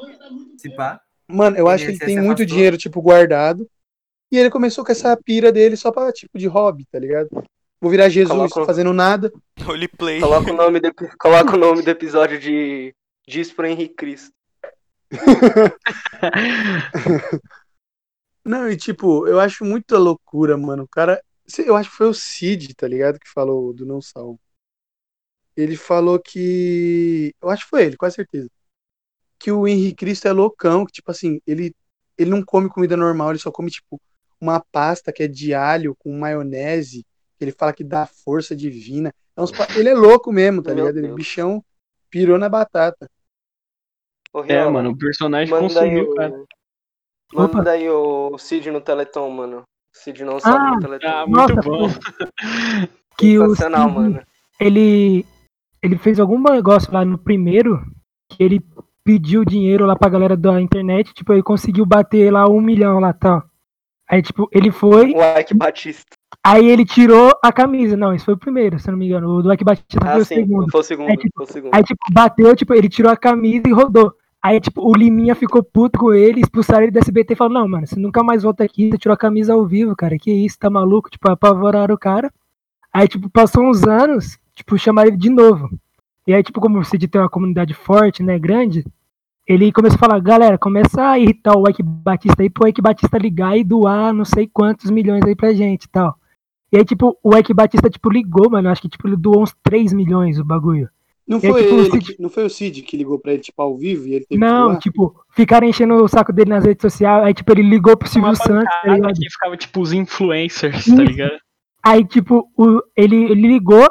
Se pá, Mano, eu acho que ele se tem muito dinheiro, tipo, guardado. E ele começou com essa pira dele só pra, tipo, de hobby, tá ligado? Vou virar Jesus, Coloca- fazendo nada. Roleplay. Coloca o nome do, coloca o nome do episódio de Diz pro Henrique Cristo. Não, e tipo, eu acho muita loucura, mano. O cara. Eu acho que foi o Cid, tá ligado? Que falou do não salvo. Ele falou que. Eu acho que foi ele, quase certeza. Que o Henrique Cristo é loucão, que, tipo assim, ele, ele não come comida normal, ele só come, tipo, uma pasta que é de alho com maionese. Que ele fala que dá força divina. É pa- Ele é louco mesmo, tá ligado? Ele, Deus. bichão pirou na batata. Ô, É, mano, o personagem Manda aí consumiu, o. cara. Manda Opa. aí o Cid no Teleton, mano. Cid não sabe Ah, no Teleton. Ah, Nossa, muito bom. Que o Sensacional, Cid, mano. ele ele fez algum negócio lá no primeiro que ele pediu dinheiro lá pra galera da internet, tipo, ele conseguiu bater lá um milhão lá, tá? Aí, tipo, ele foi, O Ike Batista. aí ele tirou a camisa. Não, esse foi o primeiro, se eu não me engano. O do Ike Batista foi Ah, o sim. segundo. Foi o segundo. É, tipo, Foi o segundo. Aí, tipo, bateu, tipo, ele tirou a camisa e rodou. Aí, tipo, o Liminha ficou puto com ele, expulsaram ele do SBT e falou, não, mano, você nunca mais volta aqui, você tirou a camisa ao vivo, cara, que isso, tá maluco? Tipo, apavoraram o cara. Aí, tipo, passou uns anos, tipo, chamaram ele de novo. E aí, tipo, como Cid tem uma comunidade forte, né, grande, ele começou a falar, galera, começa a irritar o Ike Batista aí, pro Ike Batista ligar e doar não sei quantos milhões aí pra gente e tal. E aí, tipo, o Ike Batista, tipo, ligou, mano, acho que, tipo, ele doou uns 3 milhões o bagulho. Não foi tipo o ele, Cid- que- não foi o Cid que ligou pra ele, tipo, ao vivo e ele Não, tipo, ficaram enchendo o saco dele nas redes sociais. Aí, tipo, ele ligou pro Silvio Santos, tá bancada ligado? que ficava tipo os influencers, Isso. tá ligado? Aí, tipo, o, ele, ele ligou,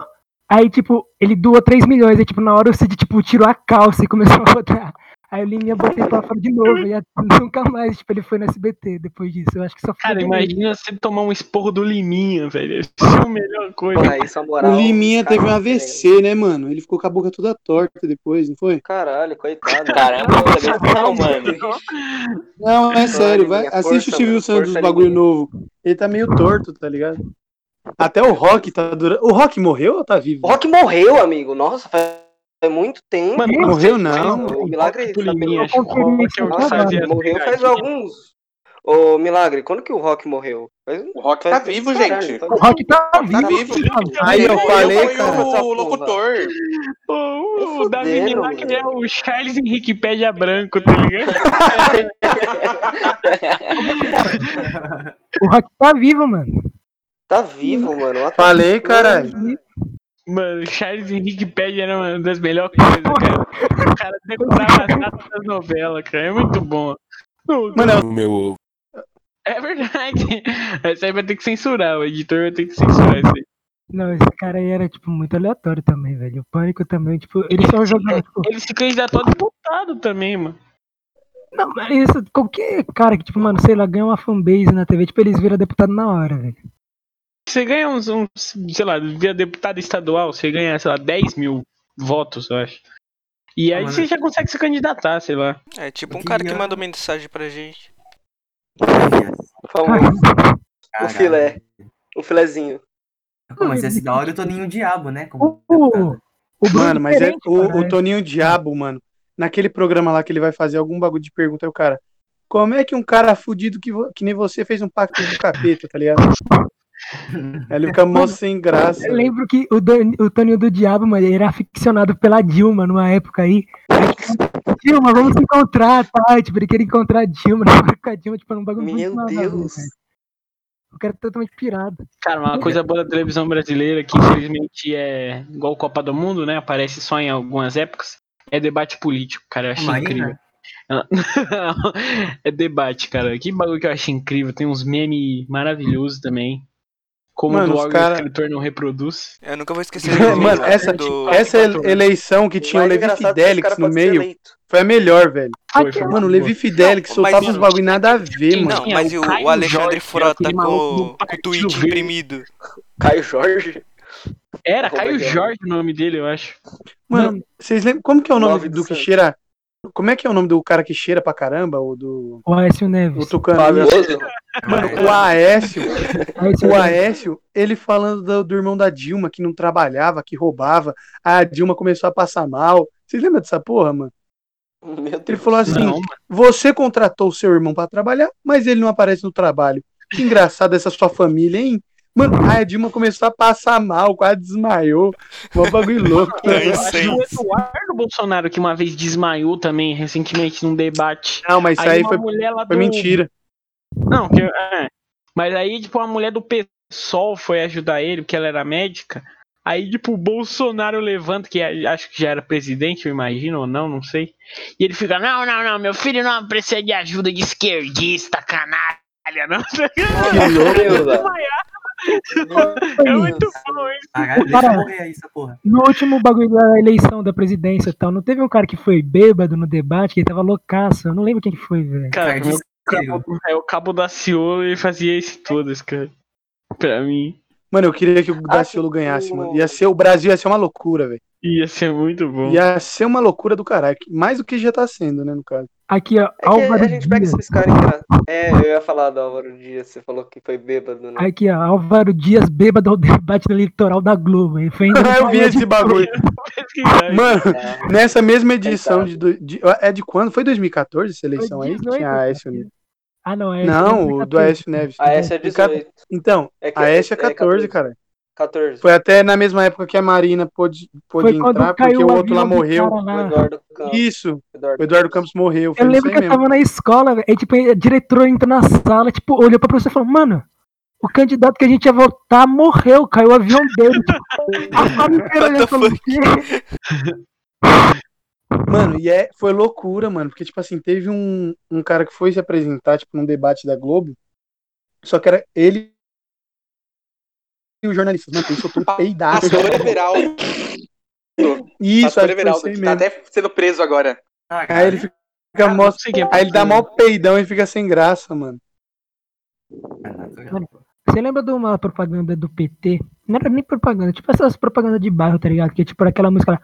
aí, tipo, ele doou 3 milhões. Aí, tipo, na hora o Cid, tipo, tirou a calça e começou a rodar. Aí o Liminha botou ele pra fora de novo. E nunca mais, tipo, ele foi no SBT depois disso. Eu acho que só foi. Cara, ele. imagina você tomar um esporro do Liminha, velho. Isso é a melhor coisa. Isso é moral. O Liminha teve um AVC, né, mano? Ele ficou com a boca toda torta depois, não foi? Caralho, coitado. Caramba, não, mano. Não, é sério, vai. Assiste o Silvio Santos bagulho novo. Ele tá meio torto, tá ligado? Até o Rock tá durando. O Rock morreu ou tá vivo? O Rock morreu, amigo. Nossa, faz faz muito tempo. Mano, Morreu não. O milagre pro tá é as morreu faz alguns. Ô, Milagre, quando que o Rock morreu? Faz- O Rock tá vivo, gente. então- O Rock tá Tá vivo. Aí eu falei, cara. o locutor. Pô, o Davi Milagre é o Charles Henrique Pédia Branco, tá ligado? O Rock tá vivo, mano. Tá vivo, mano. Falei, caralho. Mano, Charles Henrique Pédia era uma das melhores coisas, cara. O cara decorava as datas das novelas, cara. É muito bom. Mano, O meu É verdade. Essa aí vai ter que censurar, o editor vai ter que censurar isso aí. Não, esse cara aí era, tipo, muito aleatório também, velho. O Pânico também, tipo, ele só jogava, tipo, Ele se candidatou a deputado também, mano. Não, mas isso, qualquer cara que, tipo, mano, sei lá, ganha uma fanbase na TV, tipo, eles viram deputado na hora, velho. Você ganha uns, uns sei lá, via deputado estadual, você ganha, sei lá, 10 mil votos, eu acho. E aí mano. você já consegue se candidatar, sei lá. É tipo um cara que mandou mensagem pra gente. O famoso. O Caralho. filé. O filezinho. Pô, mas esse da hora nem o diabo, né? Como Bruno Mano, mas é o, o é. Toninho Diabo, mano. Naquele programa lá que ele vai fazer algum bagulho de pergunta, aí o cara. Como é que um cara fudido que, que nem você fez um pacto com o capeta, tá ligado? Ele fica mó sem graça. Eu lembro que o, Dan- o Toninho do Diabo, mano, ele era aficionado pela Dilma numa época aí. Aí, Dilma, vamos se encontrar, tá? Tipo, ele queria encontrar a Dilma, namora com a Dilma, tipo, era um bagulho Meu muito nada ver, Deus. cara. O cara é totalmente pirado. Cara, uma coisa boa da televisão brasileira, que infelizmente é igual Copa do Mundo, né? Aparece só em algumas épocas, é debate político, cara. Eu achei Marina? incrível. é debate, cara. Que bagulho que eu achei incrível. Tem uns memes maravilhosos também. Como Mano, o do os órgão cara- escritor não reproduz. Eu nunca vou esquecer Mano, essa, do, essa ele- eleição que tinha o Levi esse Fidelix no meio eleito. foi a melhor, velho. Foi, Aqui, foi Mano, o Levi Fidelix Não, soltava mas- uns bagulho nada a ver, Sim, mano. Não, mas o o, Alexandre Jorge, Frota com, com o tweet imprimido. Caio Jorge. Era Arroba Caio Jorge. Jorge o nome dele, eu acho. Mano, vocês lembram como que é o nome do que cheira? Como é que é o nome do cara que cheira pra caramba? O do. O Aécio O Neves. Tucano. Isso. Bozo. Mano, o Aécio, Aécio o. Aécio, ele falando do, do irmão da Dilma, que não trabalhava, que roubava. A Dilma começou a passar mal. Vocês lembram dessa porra, mano? Meu Ele falou assim: Não, você contratou o seu irmão pra trabalhar, mas ele não aparece no trabalho. Que engraçado essa sua família, hein? Mano, aí a Dilma começou a passar mal, quase desmaiou. Um bagulho louco. É Eu acho que o. Eduardo Bolsonaro, que uma vez desmaiou também, recentemente, num debate. Não, mas isso aí uma foi, foi do- mentira. Não, que, é. Mas aí, tipo, a mulher do PSOL foi ajudar ele, porque ela era médica. Aí, tipo, o Bolsonaro levanta, que é- acho que já era presidente, eu imagino, ou não, não sei. E ele fica, não, não, não, meu filho não precisa de ajuda de esquerdista, canalha, não. Que louco. É muito bom isso. Caralho, Cara. eu morrer aí, essa porra. No último bagulho da eleição da presidência e tal, não teve um cara que foi bêbado no debate, que ele tava loucaço. Eu não lembro quem que foi, velho. Cara, Cara, o cabo, é o cabo da Ciolo e fazia isso todas, cara. Pra mim, Mano, eu queria que o Daciolo ganhasse, mano. Ia ser, o Brasil ia ser uma loucura, velho. ia ser muito bom. Ia ser uma loucura do caralho. Mais do que já tá sendo, né, no caso. Aqui, ó, É que Álvaro a gente pega Dias. esses caras que. É, eu ia falar do Álvaro Dias, você falou que foi bêbado, né? Aqui, ó, Álvaro Dias bêbado ao debate eleitoral da Globo. Ele foi eu vi esse bagulho. Mano, Ah, nessa mesma edição de, do- de- É de quando? Foi 2014 essa eleição aí? Que 18, tinha a Aécio Neves. Ah, não, é. Não, o do Aécio Neves. a essa é 18. Então, É que a Aécio é 14, cara. 14. Foi até na mesma época que a Marina pôde, pôde entrar, porque o o outro lá morreu. cara O lá. Eduardo Campos. Isso, Eduardo o Eduardo Campos morreu. Foi Eu lembro aí que eu mesmo. tava na escola, velho, aí tipo, a diretora entrou na sala, tipo, olhou pra professora e falou, mano, o candidato que a gente ia votar morreu, caiu o avião dele. Tipo, a sala inteira olhando, falou, "O quê?" Mano, e é, foi loucura, mano, porque, tipo assim, teve um, um cara que foi se apresentar, tipo, num debate da Globo, só que era ele e o jornalista. Mano, ele soltou um peidaço. Pastor Everal. Isso, Pastor foi Everal, que mesmo. tá até sendo preso agora. Ah, Aí ele fica, Ah, mó- é aí ele dá mó peidão e fica sem graça, mano. Você lembra de uma propaganda do PT? Não era nem propaganda, tipo essas propagandas de bairro, tá ligado? Que é tipo aquela música lá.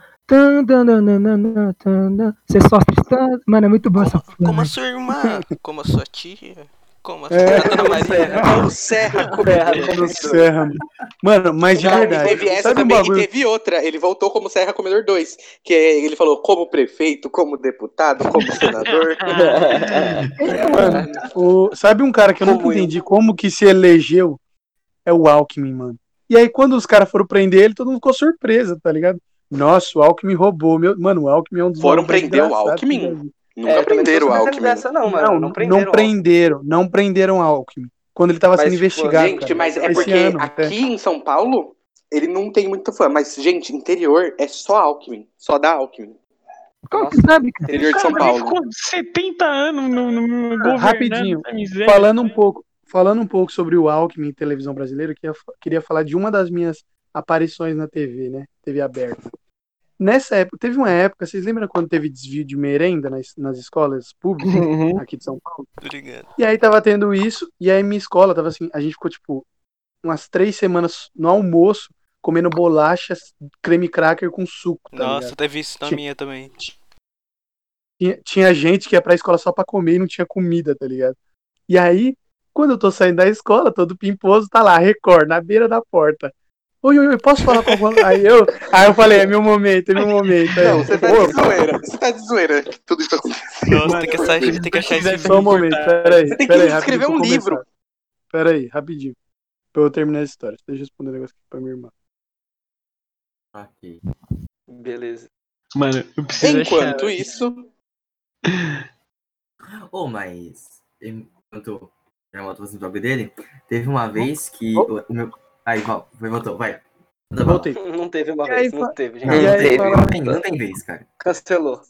Você só. Mano, é muito bom essa Como, porra. como a sua irmã, como a sua tia, como a sua É, Dona Maria. Como Serra comedor. No Serra, mano. Mas de Não, verdade. teve essa sabe um também, bagulho? e teve outra. Ele voltou como Serra Comedor 2. Que é- ele falou como prefeito, como deputado, como senador. Mano, o- sabe um cara que eu Como eu. entendi como que se elegeu? É o Alckmin, mano. E aí, quando os caras foram prender ele, todo mundo ficou surpresa, tá ligado? Nossa, o Alckmin roubou. Meu... Mano, o Alckmin é um dos Foram prender o Alckmin? Nunca É, prenderam o Alckmin. Dessa, não, mano. Não, Não, não prenderam. prenderam, não prenderam o Alckmin. Quando ele tava Mas, sendo tipo, investigado. Gente, cara. mas é porque ano, até. aqui em São Paulo, ele não tem muito fã. Mas, gente, interior é só Alckmin. Só dá Alckmin. Como que sabe, cara? Interior de São Cara, ele Paulo. ficou 70 anos no, no, no governando rapidinho, essa miséria. Falando um pouco, falando um pouco sobre o Alckmin em televisão brasileira, eu queria, queria falar de uma das minhas aparições na TV, né? TV aberta. Nessa época, teve uma época, vocês lembram quando teve desvio de merenda nas, nas escolas públicas Uhum. aqui de São Paulo? Obrigado. E aí tava tendo isso, e aí minha escola tava assim, a gente ficou tipo umas três semanas no almoço comendo bolachas, creme cracker com suco, tá Nossa, ligado? teve isso na Tinha- minha também. Tinha, tinha gente que ia pra escola só pra comer e não tinha comida, tá ligado? E aí, quando eu tô saindo da escola, todo pimposo, tá lá, Record, na beira da porta. Oi, oi, oi, posso falar com alguma... Aí eu, aí eu falei, é meu momento, é meu momento. Aí, Não, você tá de zoeira. Você tá de zoeira. que Tudo isso aconteceu. Nossa, tem que, achar, tem que achar esse Só um momento, peraí. Você tem que peraí, escrever um livro. Peraí, rapidinho. Pra eu terminar essa história. Deixa eu responder um negócio aqui pra minha irmã. Ok. Beleza. Mano, eu preciso Enquanto achar... isso, Ô, mas. Enquanto eu volto fazendo o bagulho dele, teve uma vez que o, o meu. Aí, voltou, vai. Bala. Voltei. Não teve uma E aí, vez, não fa- teve, Não, gente. Não aí, teve, fala- não tem, não tem vez, cara. Cancelou.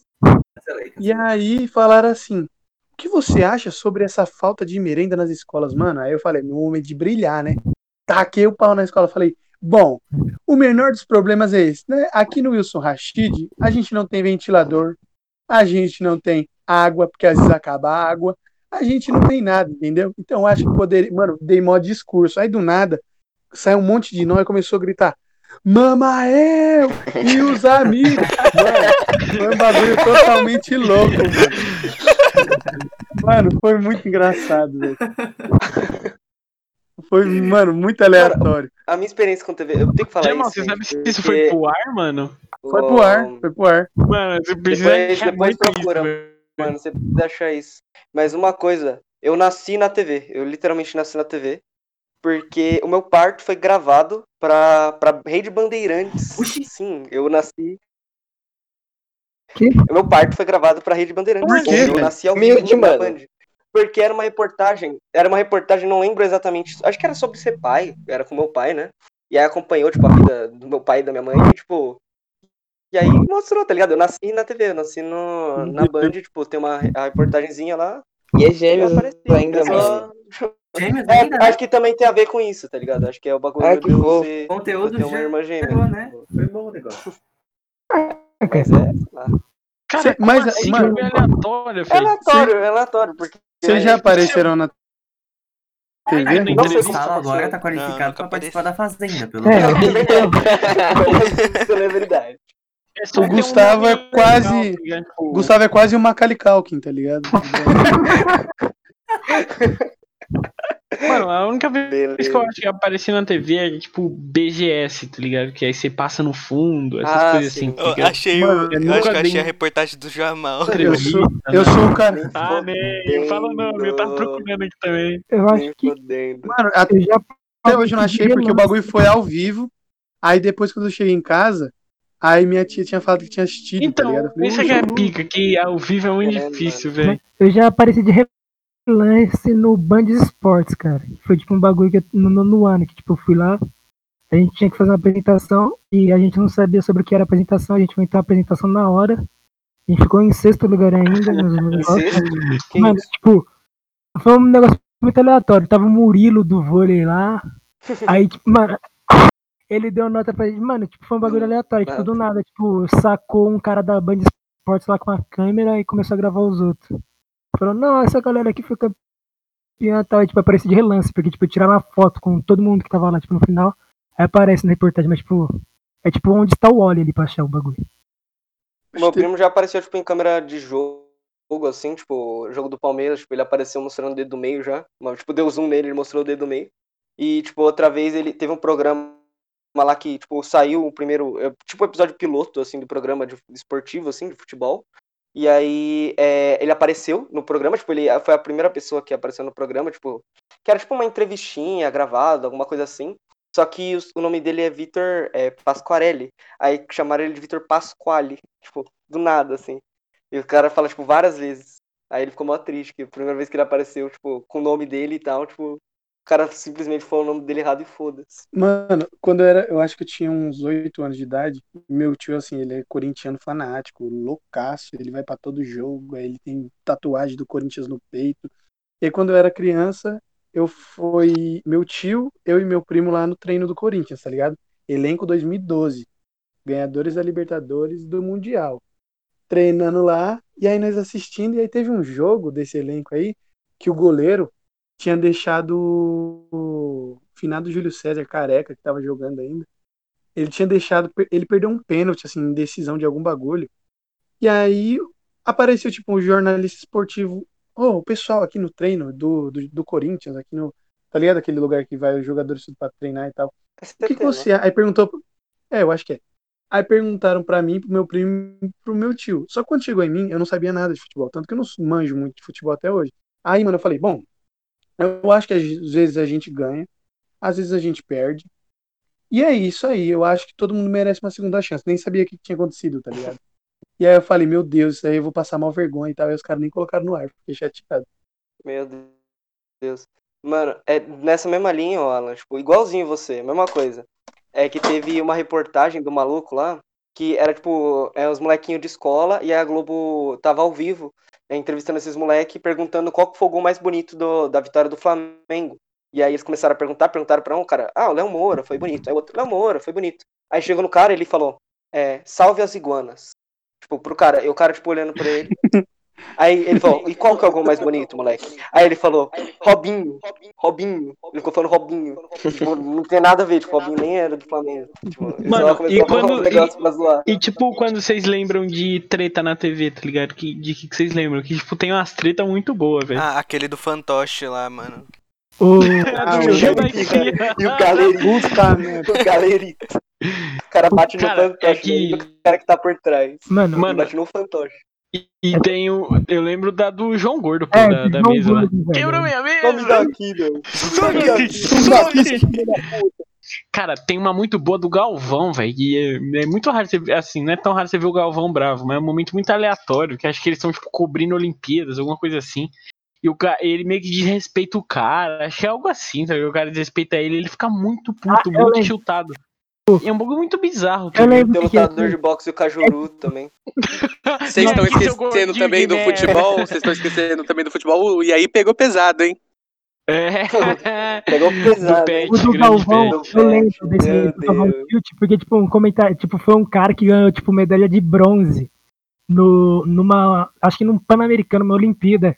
Cancelei, E aí falaram assim: o que você acha sobre essa falta de merenda nas escolas, mano? Aí eu falei, meu momento de brilhar, né? Taquei o pau na escola, falei, bom, o menor dos problemas é esse, né? Aqui no Wilson Rashid, a gente não tem ventilador, a gente não tem água, porque às vezes acaba a água, a gente não tem nada, entendeu? Então eu acho que poderia. Mano, dei mó discurso. Aí do nada, saiu um monte de nós e começou a gritar. Mama eu e os amigos. Mano, foi um bagulho totalmente louco, mano. Mano, foi muito engraçado, velho. Foi, mano, muito aleatório. A minha experiência com TV, eu tenho que falar Jamal, isso. você sabe se isso porque foi pro ar, mano? Foi pro ar, foi pro ar. Mano, você precisa Depois- depois muito procura. isso. Mano, você precisa achar isso. Mas uma coisa, eu nasci na TV. Eu literalmente nasci na TV. Porque o meu parto foi gravado pra, pra Rede Bandeirantes. Sim, eu nasci. Que? O meu parto foi gravado pra Rede Bandeirantes. Por quê, eu nasci ao vivo na mano. Band. Porque era uma reportagem, era uma reportagem, não lembro exatamente, acho que era sobre ser pai, era com meu pai, né? E aí acompanhou, tipo, a vida do meu pai e da minha mãe, e, tipo. E aí mostrou, tá ligado? Eu nasci na TV, eu nasci no, na Band, tipo, tem uma reportagenzinha lá. E é gêmeos apareci. ainda, mano. Gêmeos É, ainda, né? acho que também tem a ver com isso, tá ligado? Acho que é o bagulho Ah, que de fofo. você Conteúdo ter uma já irmã gêmea. chegou, né? Foi bom o negócio. Mas é, lá. Cara, Cê- como mas, assim, mano- que aleatório, é velho. aleatório, é aleatório, porque. Vocês já apareceram na TV? Não Não sei se agora você- tá qualificado nunca pra participar da Fazenda, pelo É, menos. É não é. É só O um Gustavo é quase- legal, tá Gustavo é quase o Macaulay Culkin, tá ligado? Mano, a única vez Beleza. que eu acho que apareci na TV é tipo BGS, tá ligado? Que aí você passa no fundo, essas Ah, coisas sim. assim. tá Eu achei Mano, o. eu Eu acho que eu achei a reportagem do Jamal. Eu sou, eu sou o cara. Ah, nem, fala não, eu tava procurando aqui também. Eu Nem acho que fodendo. Mano, até eu já hoje eu não achei porque o bagulho foi ao vivo. Aí depois, quando eu cheguei em casa, aí minha tia tinha falado que tinha assistido, tá Então, falei, isso é que é pica, que ao vivo é muito É, difícil, velho. Eu já apareci de relance no Band Esportes, cara. Foi tipo um bagulho que eu- no nono ano, que tipo, eu fui lá, a gente tinha que fazer uma apresentação e a gente não sabia sobre o que era a apresentação, a gente inventou a apresentação na hora. A gente ficou em sexto lugar ainda. isso? tipo, foi um negócio muito aleatório. Tava o Murilo do vôlei lá. Aí, tipo, mano, ele deu nota pra gente. Mano, tipo, foi um bagulho aleatório. Tipo, do nada, tipo, sacou um cara da Band Esportes lá com a câmera e começou a gravar os outros. Falou, não, essa galera aqui foi campeã e tal. E, tipo, aparece de relance, porque, tipo, tiraram uma foto com todo mundo que tava lá, tipo, no final. Aí aparece na reportagem, mas, tipo, é tipo onde está o Wally ali pra achar o bagulho. Meu primo já apareceu, tipo, em câmera de jogo, assim, tipo, jogo do Palmeiras, tipo, ele apareceu mostrando o dedo do meio já. Mas, tipo, deu zoom nele, ele mostrou o dedo do meio. E, tipo, outra vez ele teve um programa lá que, tipo, saiu o primeiro, é, tipo, episódio piloto, assim, do programa de, esportivo, assim, de futebol. E aí é, ele apareceu no programa, tipo, ele foi a primeira pessoa que apareceu no programa, tipo, que era tipo uma entrevistinha gravada, alguma coisa assim. Só que os- o nome dele é Vitor é, Pasquarelli. Aí chamaram ele de Vitor Pasquale, tipo, do nada, assim. E o cara fala, tipo, várias vezes. Aí ele ficou mó triste, que a primeira vez que ele apareceu, tipo, com o nome dele e tal, tipo, o cara simplesmente falou o nome dele errado e foda-se. Mano, quando eu era, eu acho que eu tinha uns 8 anos de idade, meu tio, assim, ele é corintiano fanático, loucaço, ele vai pra todo jogo, aí ele tem tatuagem do Corinthians no peito. E aí, quando eu era criança, eu fui, meu tio, eu e meu primo lá no treino do Corinthians, tá ligado? Elenco 2012, ganhadores da Libertadores do Mundial. Treinando lá, e aí nós assistindo, e aí teve um jogo desse elenco aí, que o goleiro tinha deixado o finado Júlio César careca que tava jogando ainda. Ele tinha deixado, ele perdeu um pênalti assim, em decisão de algum bagulho. E aí apareceu tipo um jornalista esportivo, ô, o pessoal aqui no treino do, do, do Corinthians, aqui no, tá ligado aquele lugar que vai os jogadores tudo pra treinar e tal. O que, que você, aí perguntou, é, eu acho que é. Aí perguntaram pra mim, pro meu primo, pro meu tio. Só que quando chegou em mim, eu não sabia nada de futebol, tanto que eu não manjo muito de futebol até hoje. Aí, mano, eu falei, bom, eu acho que às vezes a gente ganha, às vezes a gente perde. E é isso aí, eu acho que todo mundo merece uma segunda chance. Nem sabia o que tinha acontecido, tá ligado? E aí eu falei, meu Deus, isso aí eu vou passar mal vergonha e tal. E os caras nem colocaram no ar, fiquei chateado. Meu Deus. Mano, é nessa mesma linha, ó, Alan, tipo, igualzinho você, mesma coisa. É que teve uma reportagem do maluco lá, que era tipo, é, os molequinhos de escola, e a Globo tava ao vivo, entrevistando esses moleques, perguntando qual foi o gol mais bonito do- da vitória do Flamengo. E aí eles começaram a perguntar, perguntaram pra um cara, ah, o Léo Moura, foi bonito. Aí o outro, Léo Moura, foi bonito. Aí chegou no cara, ele falou, é, salve as iguanas. Tipo, pro cara, e o cara, tipo, olhando pra ele. Aí ele falou, e qual que é o gol mais bonito, moleque? Aí ele falou, Robinho, Robinho. Ele ficou falando Robinho. Tipo, não tem nada a ver, tipo, Robinho nem era do Flamengo. Tipo, Mano, e quando- um zoar. E tipo, quando vocês lembram de treta na TV, tá ligado? Que, de que, que vocês lembram? Que tipo, tem umas treta muito boas, velho. Ah, aquele do fantoche lá, mano. Ah, Do o Esquina. E o merda. o galerito. O cara bate no Cara, fantoche, é que- o cara que tá por trás. mano, Mano, bate no fantoche. E, e tem o. Eu lembro da do João Gordo, pô, É, da, da João mesa lá. Gordo, velho. Quebrou minha mesa! Some daqui, meu. Some daqui, some daqui. Cara, tem uma muito boa do Galvão, velho. E é, é muito raro você ver, assim, não é tão raro você ver o Galvão bravo, mas é um momento muito aleatório, que acho que eles estão, tipo, cobrindo Olimpíadas, alguma coisa assim. E o cara, ele meio que desrespeita o cara, acho que é algo assim, tá ligado? O cara desrespeita ele, ele fica muito puto, Ah, muito chutado. E é um bagulho muito bizarro. tá Eu lembro Tem que lutador de boxe e o Cajuru também. Vocês estão esquecendo também do futebol? Vocês estão esquecendo também do futebol? E aí pegou pesado, hein? É. Pegou pesado. Do pet, O do Galvão, eu lembro desse Meu do Galvão porque, tipo, um comentário, tipo, foi um cara que ganhou, tipo, medalha de bronze no, numa, acho que num Pan-Americano, uma Olimpíada,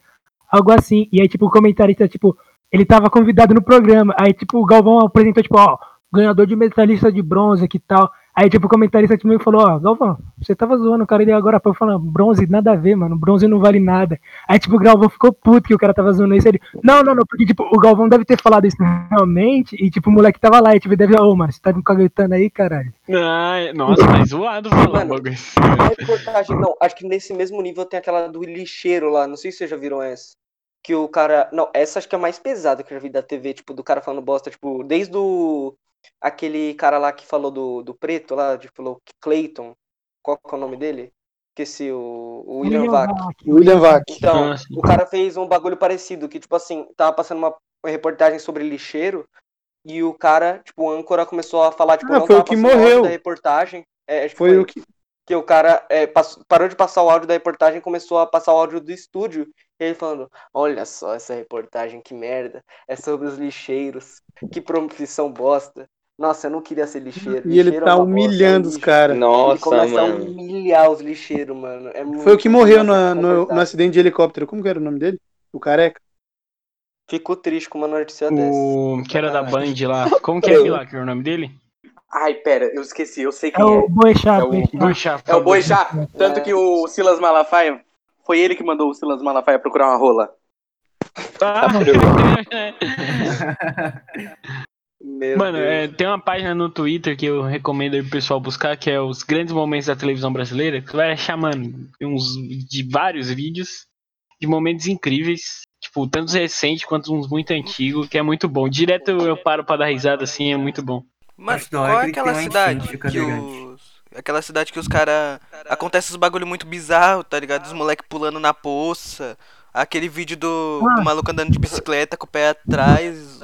algo assim, e aí, tipo, o comentarista, tipo, ele tava convidado no programa, aí, tipo, o Galvão apresentou, tipo, ó, ganhador de medalhista de bronze aqui e tal, aí, tipo, o comentarista meio falou, ó, Galvão, você tava zoando o cara, ele agora foi falando, bronze, nada a ver, mano, bronze não vale nada, aí, tipo, o Galvão ficou puto que o cara tava zoando isso, ele, não, não, não, porque, tipo, o Galvão deve ter falado isso realmente, e, tipo, o moleque tava lá, e, tipo, deve, ô, mano, você tá me caguetando aí, caralho. Ai, nossa, mas zoado falar Mano, bagulho assim. Reportagem, não, acho que nesse mesmo nível tem aquela do lixeiro lá, não sei se vocês já viram essa. Que o cara. Não, essa acho que é a mais pesada que eu já vi da TV, tipo, do cara falando bosta, tipo, desde o. Aquele cara lá que falou do, do preto lá, de falou Clayton. Qual que é o nome dele? Esqueci, o, o William Vac. William Vac. Então, Ah, o cara fez um bagulho parecido, que, tipo assim, tava passando uma reportagem sobre lixeiro, e o cara, tipo, o âncora começou a falar, tipo, Ah, não foi o tava que morreu. da reportagem. É, acho que Foi o que. que o cara é, pass- parou de passar o áudio da reportagem e começou a passar o áudio do estúdio. E ele falando: Olha só essa reportagem, que merda. É sobre os lixeiros. Que profissão bosta. Nossa, eu não queria ser lixeiro. E ele Lixeiro é tá bosta, humilhando é os caras. Ele Nossa, começa a mano. humilhar os lixeiros, mano. É Foi o que morreu no, no, no acidente de helicóptero. Como que era o nome dele? O careca? Ficou triste com uma notícia dessa. O que era da. Band lá. Como que é aquele lá, que é o nome dele? Ai, pera, eu esqueci, eu sei É quem o é. Boechat, É o-. Bucha, É o Boixá. Tanto É. que o Silas Malafaia, foi ele que mandou o Silas Malafaia procurar uma rola. Ah, Meu Mano, é, tem uma página no Twitter que eu recomendo aí pro pessoal buscar, que é os grandes momentos da televisão brasileira, que vai achar, mano, uns de vários vídeos de momentos incríveis, tipo, tanto recentes quanto uns muito antigos, que é muito bom. Direto eu paro pra dar risada assim, é muito bom. Da hora qual é que aquela uma cidade que cadeirante. os. Aquela cidade que os cara Acontece os bagulho muito bizarro, tá ligado? Os moleque pulando na poça. Aquele vídeo do, do maluco andando de bicicleta com o pé atrás.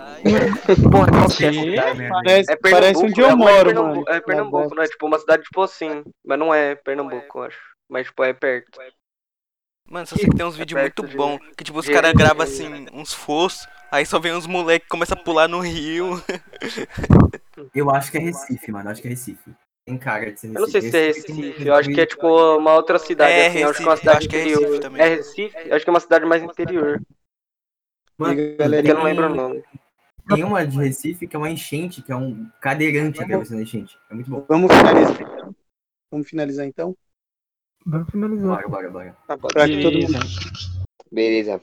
Porra, é? Que? Parece, É parece onde eu é, moro, Pernambuco, mano. É Pernambuco, né? Tipo, uma cidade tipo assim. Mas não é Pernambuco, eu acho. Mas, tipo, é perto. Mano, só sei que tem uns vídeos perto muito de- bons. Que tipo, os caras gravam assim, uns fossos. Aí só vem uns moleque que começa a pular no rio. Eu acho que é Recife, mano. Acho que é Recife. Tem cara de ser Recife. Eu não sei se é tem- Recife. Eu acho que é, tipo, uma outra cidade. É, assim. Eu acho que é uma Recife, cidade acho que é interior. Recife também. É Recife? Eu acho que é uma cidade mais interior. Mano, É que eu não lembro o nome. Tem uma de Recife que é uma enchente, que é um cadeirante atravessando a enchente. É muito bom. Vamos finalizar então. Vamos finalizar então. Vamos finalizar. Bora, bora, bora. Pode Pra que todo Beleza. mundo. Beleza.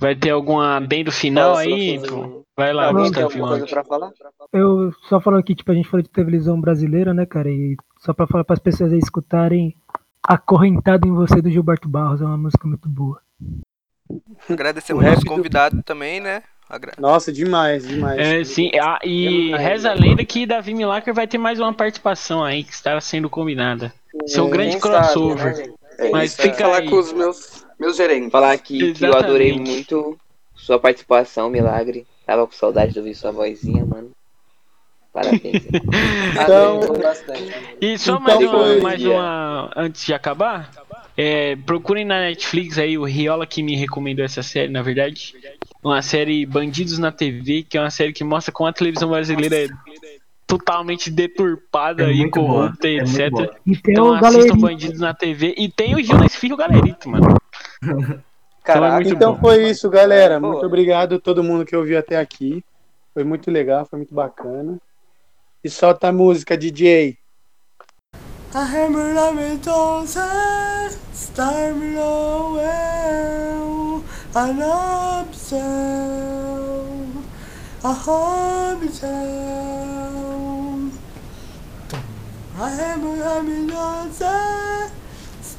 Vai ter alguma bem do final Nossa, aí? pô? Vai lá, tem Gustavo alguma coisa pra falar? Eu só falando aqui, tipo, a gente falou de televisão brasileira, né, cara? E só pra falar pras pessoas aí escutarem Acorrentado em Você do Gilberto Barros, é uma música muito boa. Agradecemos O nosso rap do- convidado também, né? Agra- Nossa, demais, demais. É, sim. Ah, e reza a lenda que Davi Milagre vai ter mais uma participação aí que está sendo combinada. Seu É, grande Quem sabe, crossover. né? É, Mas tem fica falar aí. com os meus, meus gerentes. Falar que, que eu adorei Exatamente. muito sua participação, Milagre. Tava com saudade de ouvir sua vozinha, mano. Parabéns. Então-. E só Então mais, uma, mais uma antes de acabar. É, procurem na Netflix aí o Riola que me recomendou essa série, na verdade. Uma série Bandidos na TV, que é uma série que mostra como a televisão brasileira é totalmente deturpada É e boa, corrupta, é etc. E Então assistam. Bandidos na TV. E tem o Jonas Filho Galerito, mano. Caraca, muito Então bom. foi isso, galera. Pô. Muito obrigado a todo mundo que ouviu até aqui. Foi muito legal, foi muito bacana. E solta a música, DJ.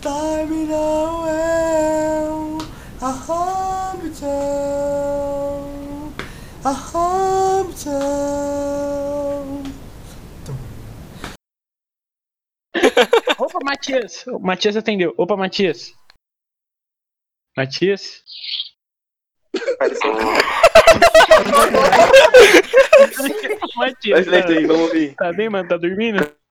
Time Noel, a A Hampton. Opa, Matias. O Matias atendeu. Opa, Matias. Matias? Matias. Leito aí, vamos ouvir. Tá bem, mano? Tá dormindo?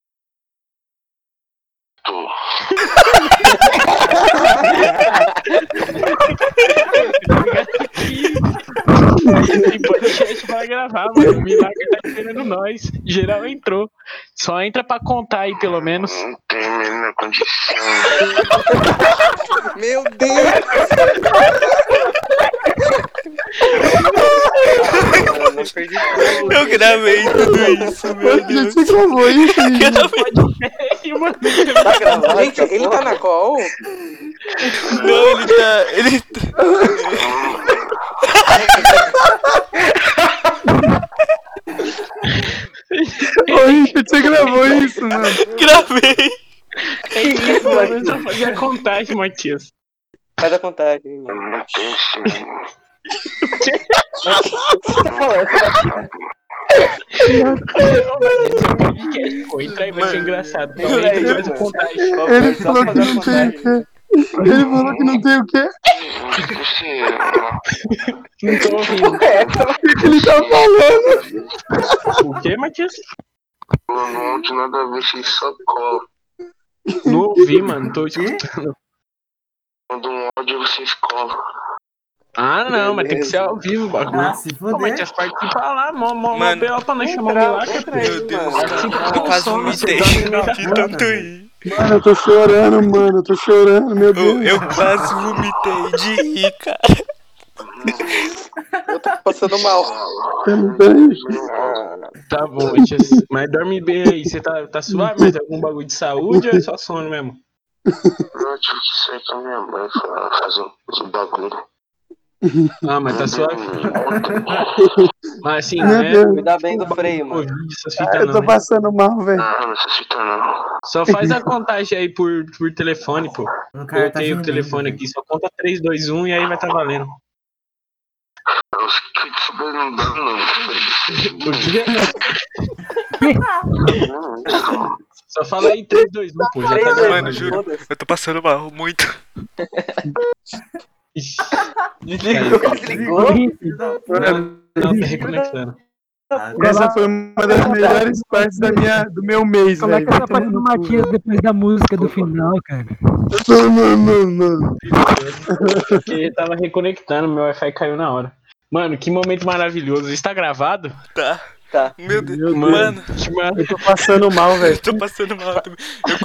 Tem podcast pra gravar, mano. O Milagre tá esperando nós. Geral entrou. Só entra pra contar aí, pelo menos. Não tem a menor condição. Meu Deus! Eu gravei tudo isso, meu Deus. Você gravou isso, gente? Ei, mano. Tá? Gente, essa ele tá na call? Não, ele tá. Ele tá. Ô, Richard, você gravou isso, mano? Gravei! É isso, mano. Só fazer a contagem, Matias. Faz a contagem, mano. Sim. Pô, entra aí, vai ser engraçado. Então, Peraí, entra e faz a mano. contagem. Ele falou que não tem o? Ele falou que não tem o quê? Você, Não tô ouvindo. O que que ele tá falando? O que, Matias? eu não ouço nada a ver, vocês só colam. Não ouvi, mano. Tô escutando. Quando um áudio vocês colam. Ah, não, mas tem que ser ao vivo o bagulho. Ah, se Pô, foder. Matias, participa lá, mó, mó, mó pra nós chamar o Milagre. Meu Deus, mano. Participa eu quase vomitei da de tanto rir. Mano, eu tô chorando, mano. Eu tô chorando, meu Eu, Deus. eu quase vomitei de rir, cara. Eu tô passando mal. Tá bom, Matias. Mas dorme bem aí. Você tá, tá suave? Mas tem algum bagulho de saúde ou é só sono mesmo? Eu tive que sair com a minha mãe fazer uns bagulho. Ah, mas tá suave. Mas assim, Meu né? Deus. Cuidar bem do freio, mano. Ah, eu não, tô né? passando mal, velho. Ah, não necessita não. Só faz a contagem aí por, por telefone, pô. O cara Eu tá tenho o telefone velho. aqui, só conta 3, 2, 1 e aí vai tá valendo. Os kits não dá não. Por quê? Só fala aí 3, 2, 1, pô. Já tá Três, dois, gravando. Mano, juro. Eu tô passando mal, muito. Desligou, desligou. tá reconectando. Essa foi uma das melhores partes da minha, do meu mês, Como é velho. que essa Vai parte tomar do no cu, Matias depois da música do final, cara? Não, não, não, não. Porque tava reconectando, meu Wi-Fi caiu na hora. Mano, que momento maravilhoso. Está gravado? Tá. Tá. Meu Deus. Meu Deus. Mano, Mano, Eu tô passando mal, velho. tô passando mal também. Eu